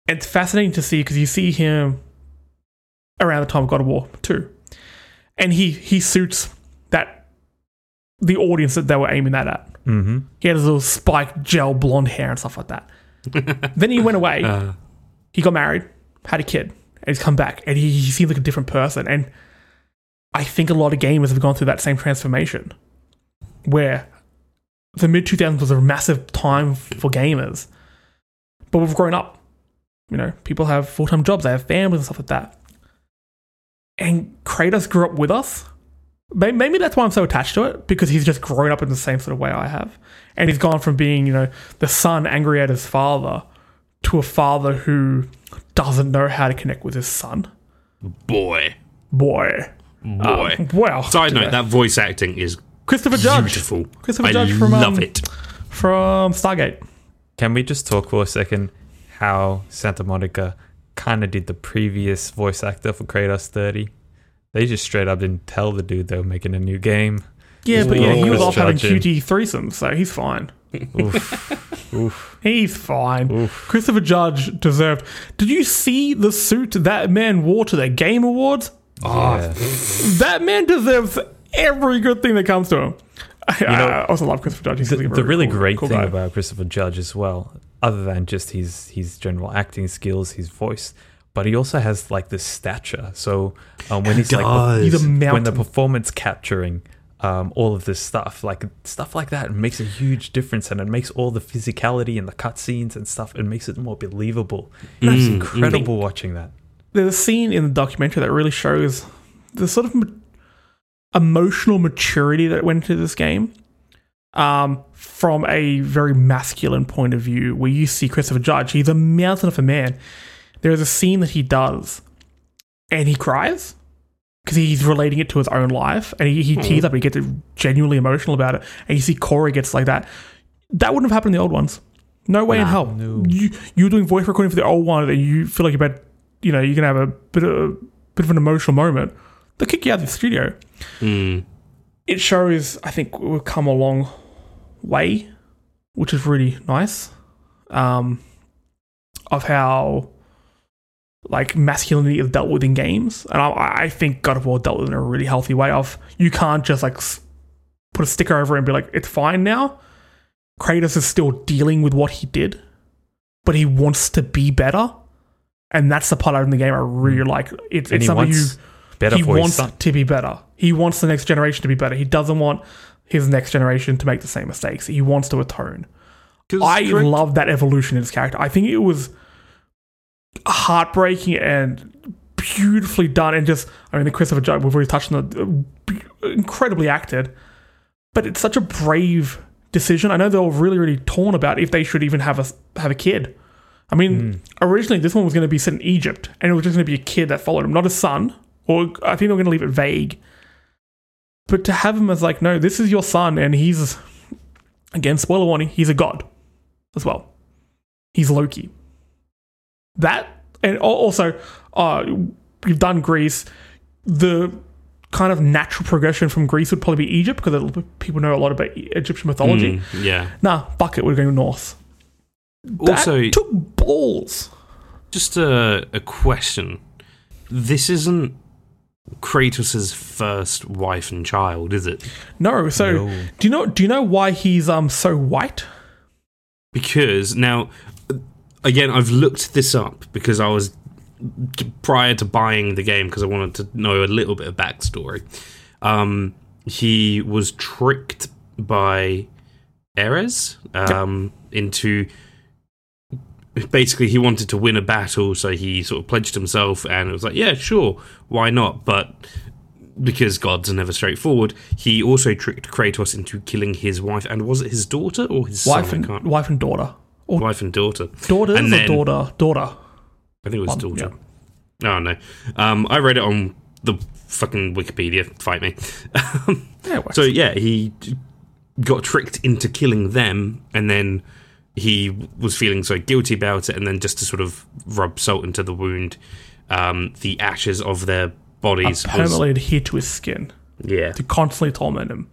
It's fascinating to see because you see him around the time of God of War 2. And he, he suits that the audience that they were aiming that at. hmm He had his little spiked gel blonde hair and stuff like that. then he went away. Uh, He got married, had a kid, and he's come back, and he, he seems like a different person. And I think a lot of gamers have gone through that same transformation, where the mid 2000s was a massive time for gamers, but we've grown up. You know, people have full time jobs, they have families and stuff like that. And Kratos grew up with us. Maybe that's why I'm so attached to it because he's just grown up in the same sort of way I have, and he's gone from being, you know, the son angry at his father to a father who doesn't know how to connect with his son. boy, Boy, boy. Um, well, Side note: that voice acting is Christopher Judge beautiful. Christopher I Judge from, love um, it. from Stargate. Can we just talk for a second how Santa Monica kind of did the previous voice actor for Kratos 30? They just straight up didn't tell the dude they were making a new game. Yeah, but yeah, he was Chris off having QT threesomes, so he's fine. Oof. Oof. He's fine. Oof. Christopher Judge deserved. Did you see the suit that man wore to the Game Awards? Yeah. That man deserves every good thing that comes to him. I, know, I also love Christopher Judge. He's the, the really cool- great cool thing guy. about Christopher Judge as well, other than just his his general acting skills, his voice, but he also has like this stature. So um, when he's like does. He's a when the performance capturing um, all of this stuff, like stuff like that, makes a huge difference, and it makes all the physicality and the cutscenes and stuff. It makes it more believable. It's Mm, incredible watching that. There's a scene in the documentary that really shows the sort of ma- emotional maturity that went into this game um, from a very masculine point of view, where you see Christopher Judge. He's a mountain of a man. There's a scene that he does, and he cries because he's relating it to his own life, and he, he tears up. He gets genuinely emotional about it, and you see Cory gets like that. That wouldn't have happened in the old ones. No way in hell. no. You you're doing voice recording for the old one, and you feel like you're about, you know, you're gonna have a bit of bit of an emotional moment. They'll kick you out of the studio. Mm. It shows, I think, we've come a long way, which is really nice. Um, of how like masculinity is dealt with in games, and I, I think God of War dealt with it in a really healthy way. Of you can't just like put a sticker over it and be like, it's fine now. Kratos is still dealing with what he did, but he wants to be better, and that's the part in the game I really like. It's, it's something you wants better he wants to be better. He wants the next generation to be better. He doesn't want his next generation to make the same mistakes. He wants to atone. I correct- love that evolution in his character. I think it was heartbreaking and beautifully done and just I mean the Christopher Judge we've already touched on the uh, incredibly acted, but it's such a brave decision. I know they were really really torn about if they should even have a have a kid. I mean, originally this one was going to be set in Egypt, and it was just going to be a kid that followed him, not a son. Or I think they were going to leave it vague. But to have him as like, no, this is your son, and he's again spoiler warning, he's a god as well. He's Loki. That and also, uh, we've done Greece. The kind of natural progression from Greece would probably be Egypt because people know a lot about Egyptian mythology. Mm, yeah. Nah, fuck it, we're going north. That Also, took balls. just a, a question. This isn't Kratos's first wife and child, is it? No, so No. do you know? Do you know why he's um so white? Because now, again, I've looked this up because I was prior to buying the game because I wanted to know a little bit of backstory. Um, he was tricked by Ares um, into basically he wanted to win a battle, so he sort of pledged himself, and it was like, yeah, sure, why not? But because gods are never straightforward, he also tricked Kratos into killing his wife, and was it his daughter or his Wife son? And wife and daughter, or wife and daughter. daughters And or daughter, daughter. I think it was One, daughter. Oh no, um, I read it on the fucking Wikipedia. Fight me. Yeah, so yeah, he got tricked into killing them, and then he was feeling so guilty about it, and then just to sort of rub salt into the wound, um, the ashes of their bodies permanently adhered to his skin yeah, to constantly torment him.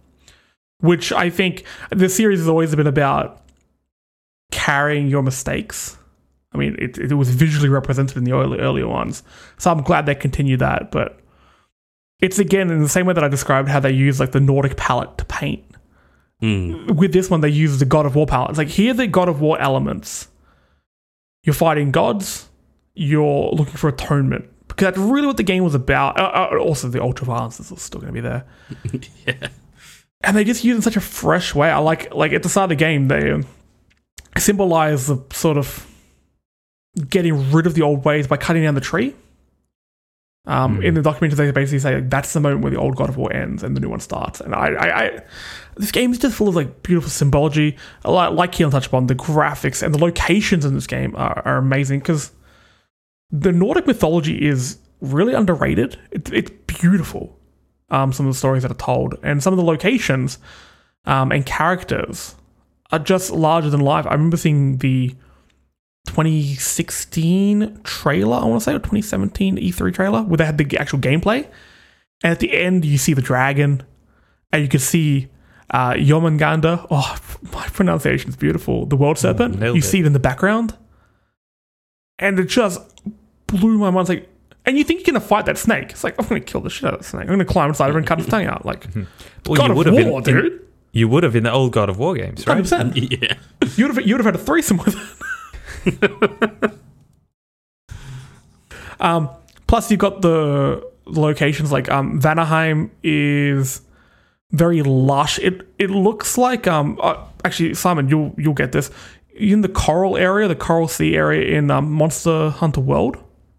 Which I think the series has always been about carrying your mistakes. I mean, it, it was visually represented in the early, earlier ones, so I'm glad they continue that. But it's again in the same way that I described how they use like the Nordic palette to paint. Mm, with this one, they use the God of War palette. It's like here are the God of War elements. You're fighting gods. You're looking for atonement because that's really what the game was about. Uh, uh, also, the ultra violence is still going to be there. yeah, and they just use it in such a fresh way. I like like at the start of the game they um, symbolize the sort of getting rid of the old ways by cutting down the tree. Um, Mm. In the documentary, they basically say like, that's the moment where the old God of War ends and the new one starts. And I, I, I this game is just full of like beautiful symbology. Like, like Keelan touched upon, the graphics and the locations in this game are, are amazing because the Nordic mythology is really underrated. It, it's beautiful. Um, some of the stories that are told and some of the locations um, and characters are just larger than life. I remember seeing the 2016 trailer, I want to say, or 2017 E3 trailer, where they had the actual gameplay. And at the end, you see the dragon, and you can see uh, Yomanganda. Oh, my pronunciation is beautiful. The world serpent. you see it in the background. And it just blew my mind. It's like, and you think you're going to fight that snake. It's like, I'm going to kill the shit out of the snake. I'm going to climb inside of it and cut its tongue out. Like, Well, God you of would have War, in, in- dude. you would have in the old God of War games, right? 100%. yeah. You would have you would have had a threesome with it. um, plus, you've got the locations like um, Vanaheim is very lush. It it looks like um uh, actually Simon you'll you'll get this in the coral area, the coral sea area in um, Monster Hunter World.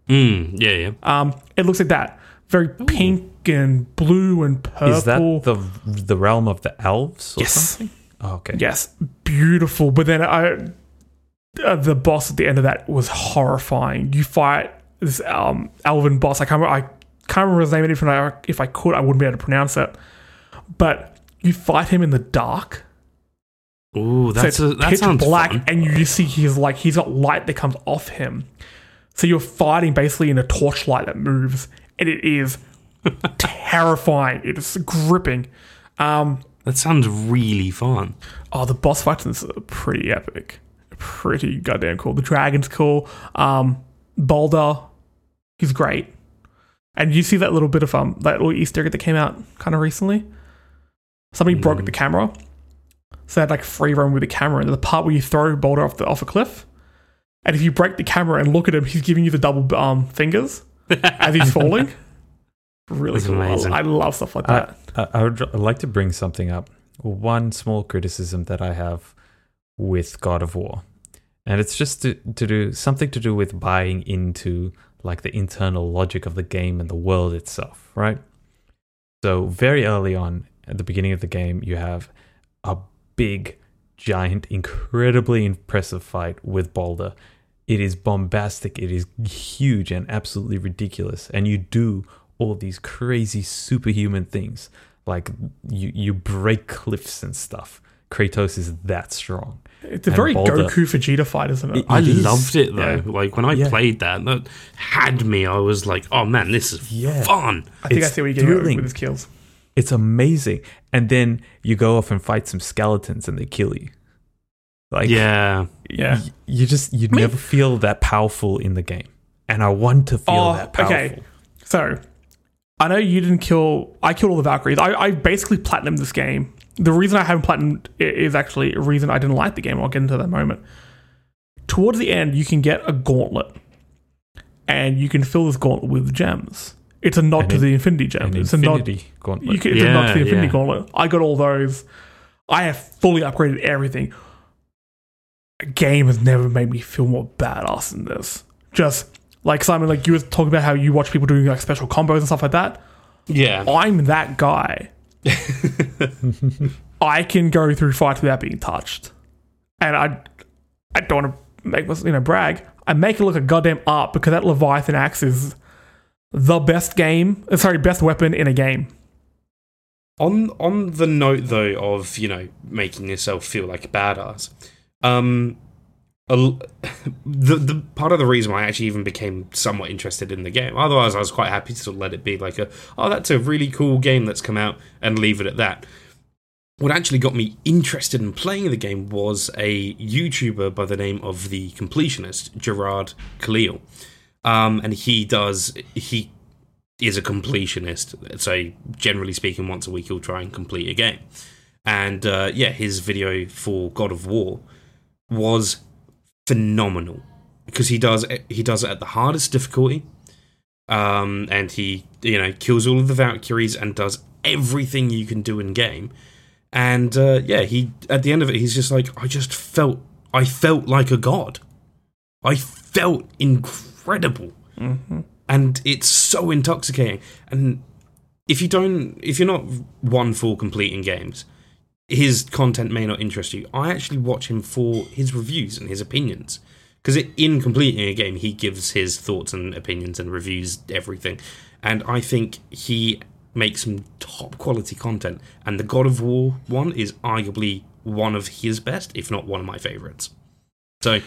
Mm, yeah, yeah. Um, it looks like that, very pink and blue and purple. Is that the the realm of the elves? Or Yes. Something? Oh, okay. Yes, beautiful. But then I, uh, the boss at the end of that was horrifying. You fight this um, elven boss. I can't. Remember, I can't remember his name. If I if I could, I wouldn't be able to pronounce it. But you fight him in the dark. Oh, that's so a, that pitch sounds black, fun. and you see he's like he's got light that comes off him. So you're fighting basically in a torchlight that moves, and it is terrifying. It is gripping. Um, That sounds really fun. Oh, the boss fights are pretty epic. Pretty goddamn cool. The dragon's cool. Um, Baldur, he's great. And you see that little bit of um that little Easter egg that came out kind of recently. Somebody broke the camera, so they had like free roam with the camera, and the part where you throw Baldur off the off a cliff, and if you break the camera and look at him, he's giving you the double um fingers as he's falling. Really That's cool. I- amazing. I, love stuff like that. I, I would I'd like to bring something up. One small criticism that I have with God of War, and it's just to, to do something to do with buying into like the internal logic of the game and the world itself, right? So very early on at the beginning of the game, you have a big, giant, incredibly impressive fight with Baldur. It is bombastic, it is huge and absolutely ridiculous, and you do all these crazy superhuman things. Like you you break cliffs and stuff. Kratos is that strong. It's a very Baldur- Goku Vegeta fight, isn't it? It- I It is, loved it though. yeah. Like when I Yeah. played that, that had me. I was like, "Oh man, this is Yeah. fun." I think I see what you're getting with his kills. It's amazing. And then you go off and fight some skeletons and they kill you. Like Yeah, Yeah. y- you just you never feel that powerful in the game. And I want to feel Oh, that powerful. okay. So, I know you didn't kill. I killed all the Valkyries. I, I basically platinumed this game. The reason I haven't platinumed is actually a reason I didn't like the game. I'll get into that in moment. Towards the end, you can get a gauntlet, and you can fill this gauntlet with gems. It's a nod And to in- the Infinity Gem. An It's a nod. infinity gauntlet. You can, it's a nod to the Yeah, Infinity yeah. Gauntlet. I got all those. I have fully upgraded everything. A game has never made me feel more badass than this. Just like Simon, like you were talking about how you watch people doing like special combos and stuff like that. yeah. I'm that guy. I can go through fights without being touched, and I, I don't want to make you know brag. I make it look a goddamn art because that Leviathan axe is the best game. uh, Sorry, best weapon in a game. On on the note though of you know making yourself feel like a badass, um, the the part of the reason why I actually even became somewhat interested in the game. Otherwise, I was quite happy to let it be like a oh that's a really cool game that's come out and leave it at that. What actually got me interested in playing the game was a YouTuber by the name of the completionist Jirard Khalil, um, and he does he is a completionist. So generally speaking, once a week he'll try and complete a game. And uh, yeah, his video for God of War was phenomenal because he does he does it at the hardest difficulty, um, and he you know kills all of the Valkyries and does everything you can do in game. And uh, yeah, he at the end of it, he's just like, I just felt I felt like a god. I felt incredible and it's so intoxicating. And if you don't, if you're not one for completing games, his content may not interest you. I actually watch him for his reviews and his opinions because in completing a game, he gives his thoughts and opinions and reviews everything. And I think he makes some top quality content. And the God of War one is arguably one of his best, if not one of my favorites. So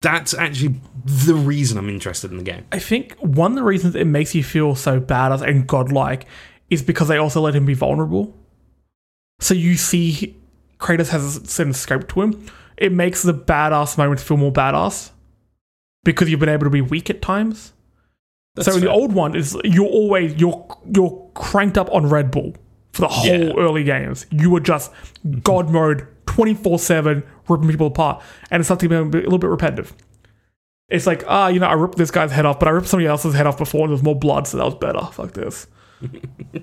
that's actually the reason I'm interested in the game. I think one of the reasons it makes you feel so badass and godlike is because they also let him be vulnerable. So you see Kratos has a certain scope to him. It makes the badass moments feel more badass because you've been able to be weak at times. That's so in the old one is you're always you're you're cranked up on Red Bull for the whole Yeah. early games. You were just God mode twenty four seven ripping people apart, and it's something a little bit repetitive. It's like ah, you know, I ripped this guy's head off, but I ripped somebody else's head off before, and there was more blood, so that was better. Fuck this.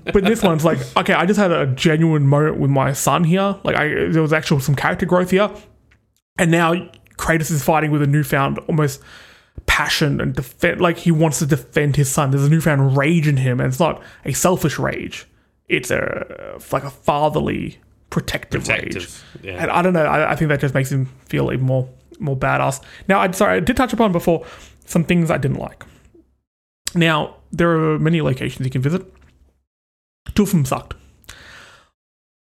But this one's like okay, I just had a genuine moment with my son here. Like I, there was actual some character growth here, and now Kratos is fighting with a newfound almost passion and defend like he wants to defend his son. There's a newfound rage in him and it's not a selfish rage. It's a like a fatherly protective, rage. Yeah. and i don't know I, I think that just makes him feel even more more badass. Now i'm sorry i did touch upon before some things i didn't like. Now there are many locations you can visit them sucked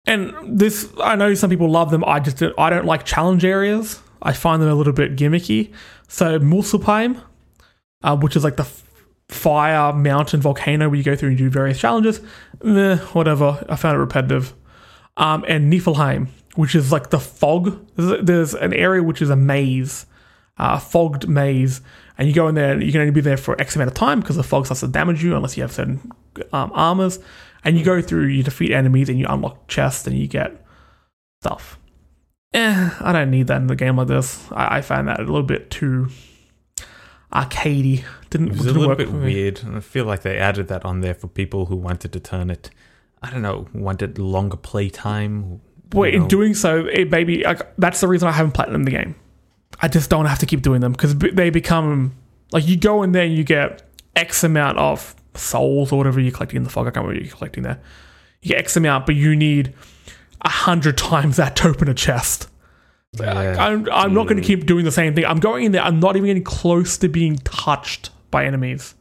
and this i know some people love them i just don't, i don't like challenge areas i find them a little bit gimmicky so Muspelheim, uh, which is like the fire mountain volcano where you go through and do various challenges, whatever. I found it repetitive. Um, and Niflheim, which is like the fog. There's, there's an area which is a maze, uh, fogged maze, and you go in there you can only be there for X amount of time because the fog starts to damage you unless you have certain um, armors. And you go through, you defeat enemies, and you unlock chests, and you get stuff eh, I don't need that in the game like this. I, I found that a little bit too arcadey. Didn't, It was a didn't little work bit weird. I feel like they added that on there for people who wanted to turn it. I don't know, wanted longer playtime. But you in know. doing so, it maybe like, that's the reason I haven't platinum the game. I just don't have to keep doing them because they become like you go in there and you get X amount of souls or whatever you're collecting in the fog. I can't remember what you're collecting there. You get X amount, but you need a hundred times that to open a chest. Yeah. I'm, I'm not going to mm. keep doing the same thing. I'm going in there. I'm not even getting close to being touched by enemies.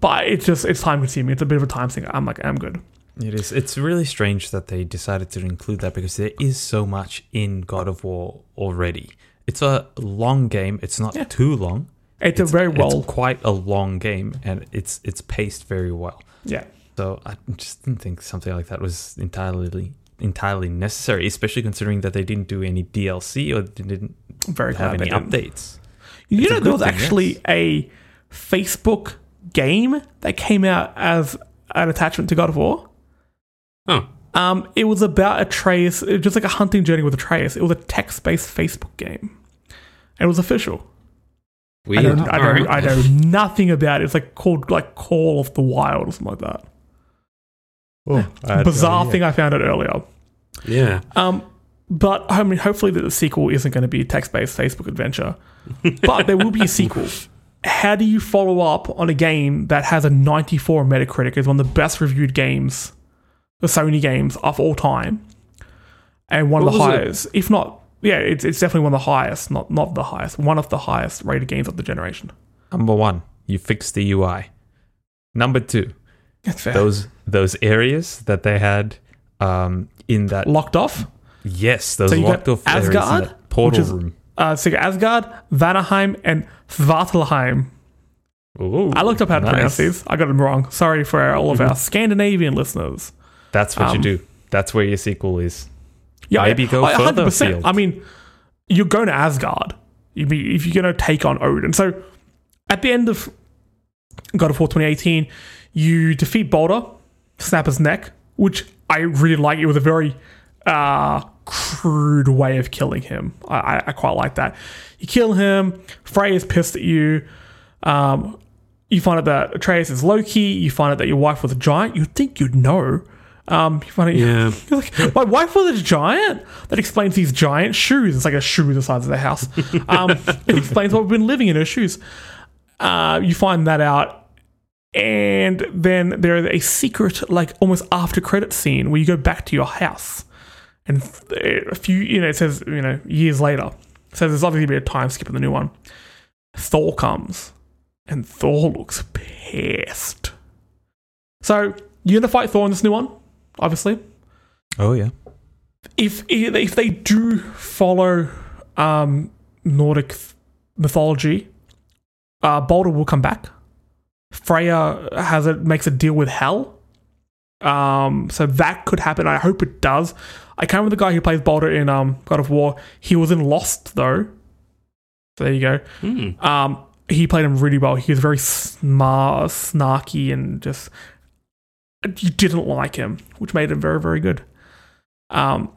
But it's just it's time consuming. It's a bit of a time thing. I'm like I'm good. It is. It's really strange that they decided to include that because there is so much in God of War already. It's a long game. It's not Yeah. too long. It's, a very well. It's quite a long game, and it's it's paced very well. yeah. So I just didn't think something like that was entirely entirely necessary, especially considering that they didn't do any DLC or they didn't Very have any didn't. updates. You It's know, there was thing, actually yes. a Facebook game that came out as an attachment to God of War. Oh, Um, it was about Atreus, it was just like a hunting journey with Atreus. It was a text-based Facebook game. It was official. I weird. know, I, know, Alright. I know nothing about it. It's like called like Call of the Wild or something like that. Oh, Bizarre thing. I found it earlier. Yeah. Um, but I mean, hopefully that the sequel isn't going to be a text-based Facebook adventure. but there will be a sequel. How do you follow up on a game that has a 94 Metacritic? It's one of the best reviewed games, the Sony games of all time, and one What of the was it? highest, if not, yeah, it's, it's definitely one of the highest, not not the highest, one of the highest rated games of the generation. Number one, you fix the UI. Number two, That's fair. those those areas that they had um, in that Locked off. yes, those So you locked off areas Asgard, that portal is- room. Uh, so you got Asgard, Vanaheim, and Svartalheim. Ooh, I looked up how to nice. pronounce these. I got them wrong. Sorry for all of our Scandinavian listeners. That's what you Um, do. That's where your sequel is. Yeah, Maybe go I- further 100%. afield. I mean, you're going to Asgard. You be if you're going to take on Odin. So at the end of God of War 2018, you defeat Baldur, snap his neck, which I really like. It was a very uh, crude way of killing him. I, I, I quite like that. You kill him. Frey is pissed at you. Um, you find out that Atreus is Loki. You find out that your wife was a giant. You'd think you'd know. Um, out Yeah. like, my wife was a giant. That explains these giant shoes. It's like a shoe the size of the house. Um, it explains what we've been living in her shoes. Uh, you find that out, and then there is a secret, like almost after credit scene where you go back to your house, and a few, you know, it says you know years later. So there's obviously a time skip in the new one. Thor comes, and Thor looks pissed. So you're gonna fight Thor in this new one, obviously Oh yeah. if if they do follow um, Nordic mythology, uh, Baldur will come back. Freya has a makes a deal with Hel, um, so that could happen. I hope it does. I can't remember the guy who plays Baldur in um, God of War. He was in Lost though. So there you go. Hmm. Um, he played him really well. He was very smart, snarky, and just you didn't like him, which made him very, very good. Um,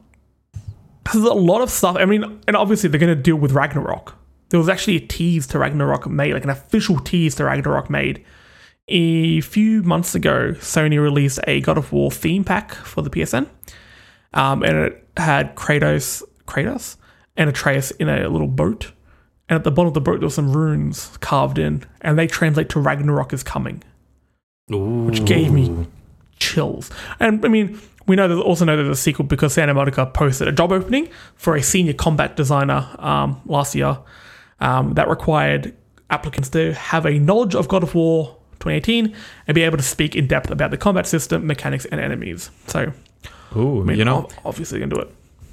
there's a lot of stuff. I mean, and obviously they're going to deal with Ragnarok. There was actually a tease to Ragnarok made, like an official tease to Ragnarok made. A few months ago, Sony released a God of War theme pack for the PSN, um, and it had Kratos, Kratos, and Atreus in a little boat, and at the bottom of the boat there were some runes carved in, and they translate to Ragnarok is coming Which gave me chills. And I mean, we know there's also know there's a sequel because Santa Monica posted a job opening for a senior combat designer um, last year um, that required applicants to have a knowledge of God of War 2018 and be able to speak in depth about the combat system, mechanics, and enemies. So, Ooh, I mean, you know, obviously, you can do it.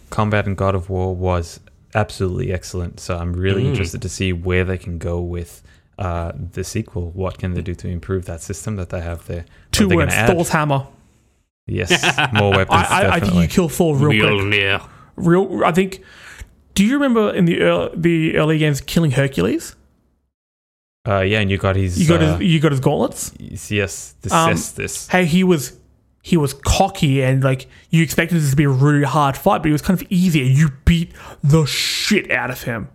combat in God of War was absolutely excellent. So I'm really interested to see where they can go with uh, the sequel. What can they do to improve that system that they have there? What Two are words: gonna add? Thor's hammer. Yes, more weapons. I, I, I think you kill Thor real quick. Real, I think. Do you remember in the early, the early games killing Hercules? uh, yeah, and you got his. You got uh, his, you got his gauntlets. yes, the Um, cestus. hey, he was he was cocky and like you expected this to be a really hard fight, but he was kind of easy and you beat the shit out of him.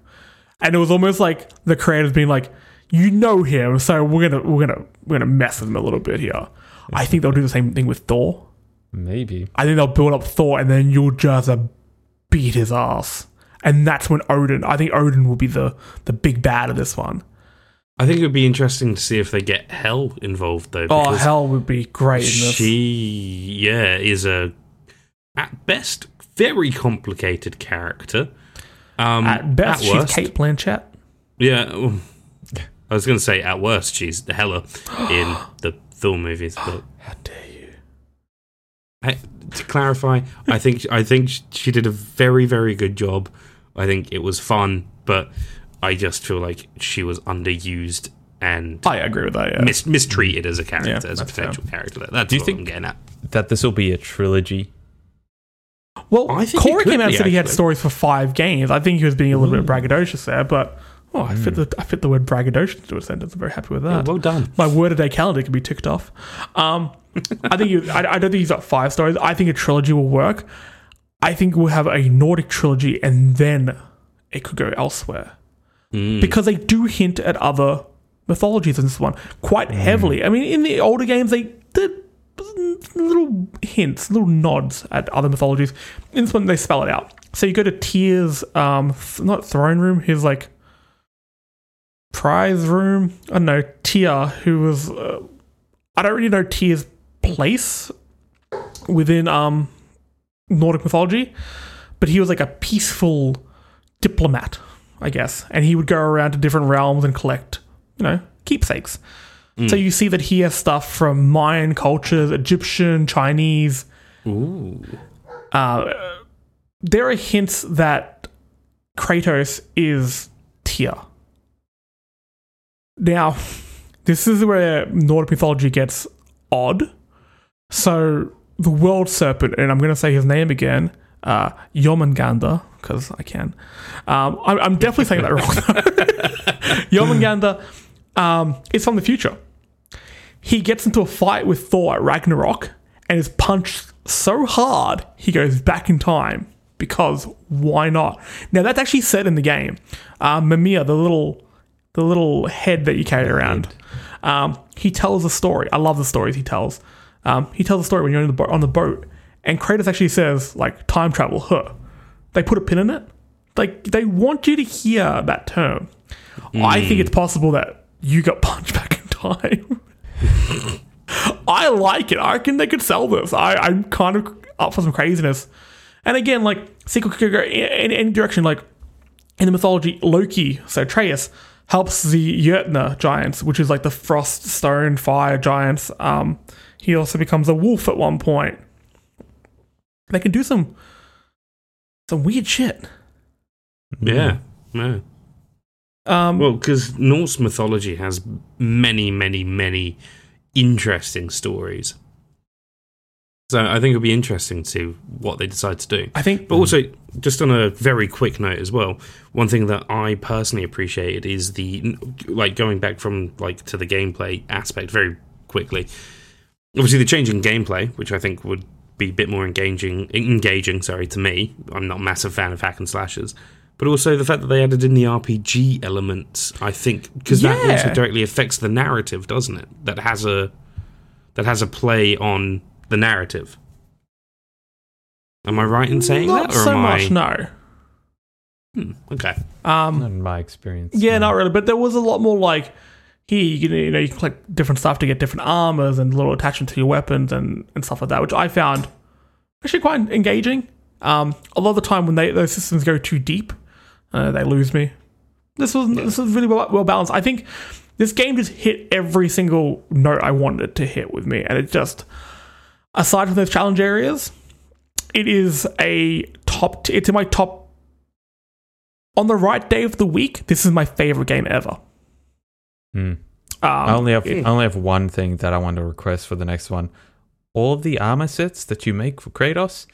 And it was almost like the creators being like, you know him, so we're gonna we're gonna we're gonna mess with him a little bit here. I think they'll do the same thing with Thor. Maybe. I think they'll build up Thor and then you'll just uh, beat his ass. And that's when Odin I think Odin will be the the big bad of this one. I think it would be interesting to see if they get Hel involved though. Oh, Hel would be great in this. She, yeah, is a at best very complicated character. Um, At best, she's worst- Cate Blanchett. Yeah, I was going to say at worst she's Hela in the film movies, ah, but How dare you? I, to clarify, I think I think she did a very very good job. I think it was fun, but I just feel like she was underused and I agree with that. Yeah. mis- mistreated as a character, Yeah, as a that's fair. potential character. That- That's Do you think- I'm getting at. That this will be a trilogy. Well, I think Cory came out and said he had stories for five games. I think he was being a little bit mm. braggadocious there, but oh, I fit the I fit the word braggadocious into a sentence. I'm very happy with that. well done. My word a day calendar can be ticked off. Um, I think you, I, I don't think he's got five stories. I think a trilogy will work. I think we'll have a Nordic trilogy and then it could go elsewhere because they do hint at other mythologies in this one quite heavily. I mean, in the older games, they did little hints, little nods at other mythologies. In this one, they spell it out. So you go to Tyr's, um, th- not throne room, his like prize room. I don't know, Tyr, who was, uh, I don't really know Tyr's place within um Nordic mythology, but he was like a peaceful diplomat, I guess, and he would go around to different realms and collect, you know, keepsakes. So you see that he has stuff from Mayan cultures, Egyptian, Chinese. Ooh. Uh, there are hints that Kratos is Tyr. Now, this is where Nordic mythology gets odd. So, the world serpent, and I'm going to say his name again, uh, Jormungandr, because I can. Um, I'm, I'm definitely saying that wrong. Jormungandr um, is from the future. He gets into a fight with Thor at Ragnarok and is punched so hard he goes back in time because why not? Now that's actually said in the game. Um, Mimir, the little the little head that you carry around, um, he tells a story. I love the stories he tells. Um, he tells a story when you're on the, bo- on the boat, and Kratos actually says like time travel. Huh? They put a pin in it. Like they want you to hear that term. I think it's possible that you got punched back in time. I like it. I reckon they could sell this. I, I'm kind of up for some craziness. And again, like sequel could go in any, any direction. Like in the mythology, Loki, so Atreus, helps the Jotnar giants, which is like the frost, stone, fire giants. Um, he also becomes a wolf at one point. They can do some some weird shit. Yeah. Yeah. Um, Well, because Norse mythology has many, many, many interesting stories. So I think it'll be interesting to see what they decide to do. I think But also, just on a very quick note as well, one thing that I personally appreciated is the like going back from like to the gameplay aspect very quickly. Obviously, the change in gameplay, which I think would be a bit more engaging. Engaging, sorry, to me. I'm not a massive fan of hack and slashes, but also the fact that they added in the RPG elements. I think because that also directly affects the narrative, doesn't it? That has a that has a play on the narrative. Am I right in saying not that, or so am much. I? No. Hmm, okay. Um, Not in my experience. Yeah, no. not really. But there was a lot more like here you can you know you can collect different stuff to get different armors and little attachments to your weapons and, and stuff like that, which I found actually quite engaging. Um, a lot of the time when they those systems go too deep, uh, they lose me. This was this was really well, well balanced. I think this game just hit every single note I wanted it to hit with me, and it just aside from those challenge areas, it is a top. T- it's in my top on the right day of the week, this is my favorite game ever. Hmm. Um, I only have it- I only have one thing that I want to request for the next one. All of the armor sets that you make for Kratos,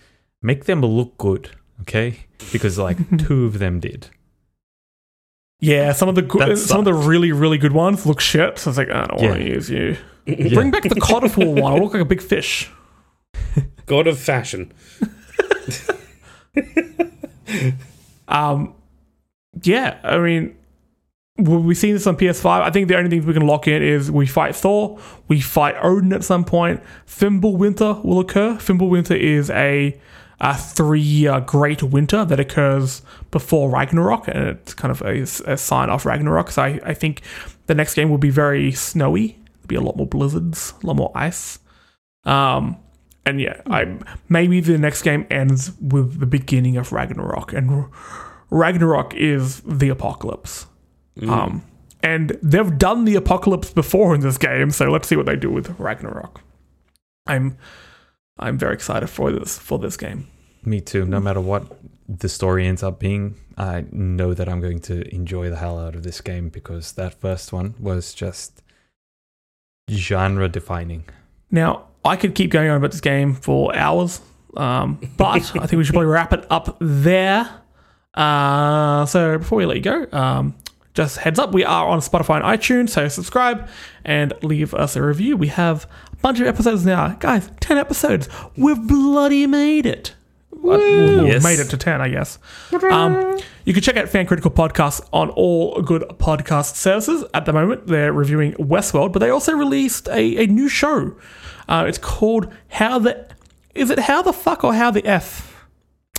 make them look good, okay? Because like two of them did. yeah, some of the good, some of the really really good ones look shit. So it's like I don't want to Yeah. use you. Bring back the Codifor one. I look like a big fish. God of fashion. Um, yeah, I mean, we've seen this on PS5? I think the only things we can lock in is we fight Thor, we fight Odin at some point. Fimbulwinter will occur. Fimbulwinter is a a three-year great winter that occurs before Ragnarok, and it's kind of a, a sign off Ragnarok. So I, I think the next game will be very snowy. There'll be a lot more blizzards, a lot more ice. Um, and yeah, I maybe the next game ends with the beginning of Ragnarok, and Ragnarok is the apocalypse. Um, and they've done the apocalypse before in this game, so let's see what they do with Ragnarok. I'm I'm very excited for this for this game. Me too. No matter what the story ends up being, I know that I'm going to enjoy the hell out of this game because that first one was just genre defining. Now, I could keep going on about this game for hours, um, but I think we should probably wrap it up there. Uh, so before we let you go, um, just heads up, we are on Spotify and iTunes, so subscribe and leave us a review. We have a bunch of episodes now. Guys, 10 episodes. We've bloody made it. Well, we've Yes. made it to 10, I guess. Um, you can check out Fan Critical Podcasts on all good podcast services. At the moment, they're reviewing Westworld, but they also released a, a new show. Uh, it's called How the. Is it How the Fuck or How the F?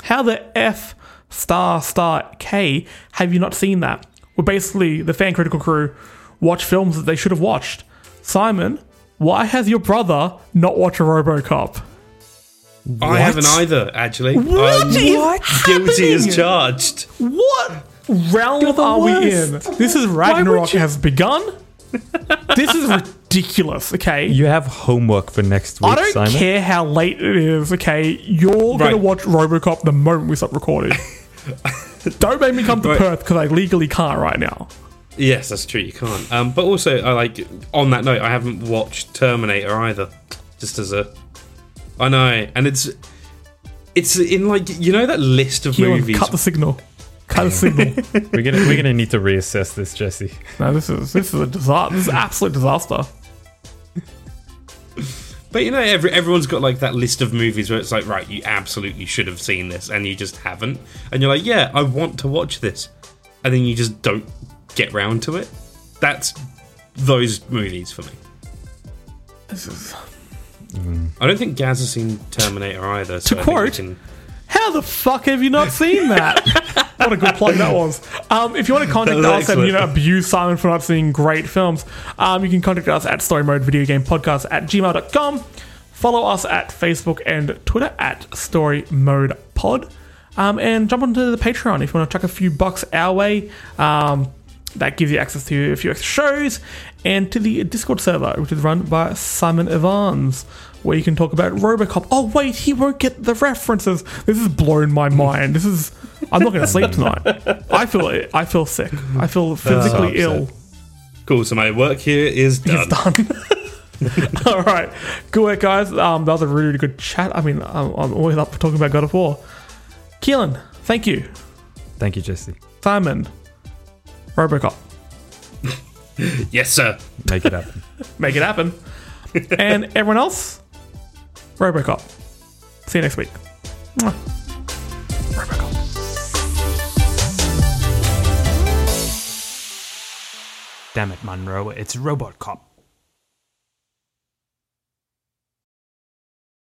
How the F star star K have you not seen that? Where basically the fan critical crew watch films that they should have watched. Simon, why has your brother not watched a Robocop? I haven't either, actually. What I'm is guilty as charged. What realm You're the are we in? This is Ragnarok has begun. this is ridiculous. Okay, You have homework for next week, I don't Simon. care how late it is. Okay, you're gonna watch RoboCop the moment we stop recording. don't make me come to Right. Perth because I legally can't right now. Yes, that's true. You can't. Um, but also, I like on that note, I haven't watched Terminator either. Just as a, I know, and it's it's in like you know that list of Keelan, movies. cut the signal. Cut the signal. We're gonna we're gonna need to reassess this, Jesse. No, this is this is a disaster. This is absolute disaster. But you know, every, everyone's got like that list of movies where it's like, right, you absolutely should have seen this, and you just haven't, and you're like, yeah, I want to watch this, and then you just don't get round to it. That's those movies for me. This is I don't think Gaz has seen Terminator either. So To I think quote- can- How the fuck have you not seen that? what a good plug that was. Um, if you want to contact us and you know abuse Simon for not seeing great films, um, you can contact us at Story Mode Video Game Podcast at gmail.com. Follow us at Facebook and Twitter at Story Mode Pod. Um, and jump onto the Patreon if you want to chuck a few bucks our way. Um, that gives you access to a few extra shows and to the Discord server, which is run by Simon Evans, where you can talk about Robocop. Oh, wait, he won't get the references. This has blown my mind. This is. I'm not going to sleep tonight. I feel I feel sick. I feel physically so ill. Cool. So my work here is done. It's done. All right, good work, guys. Um, that was a really, really good chat. I mean, I'm, I'm always up for talking about God of War. Keelan, thank you. Thank you, Jesse. Simon, Robocop. Yes, sir. Make it happen. make it happen. and everyone else, Robocop. See you next week. Mwah. Robocop. Damn it, Monroe, it's Robot Cop.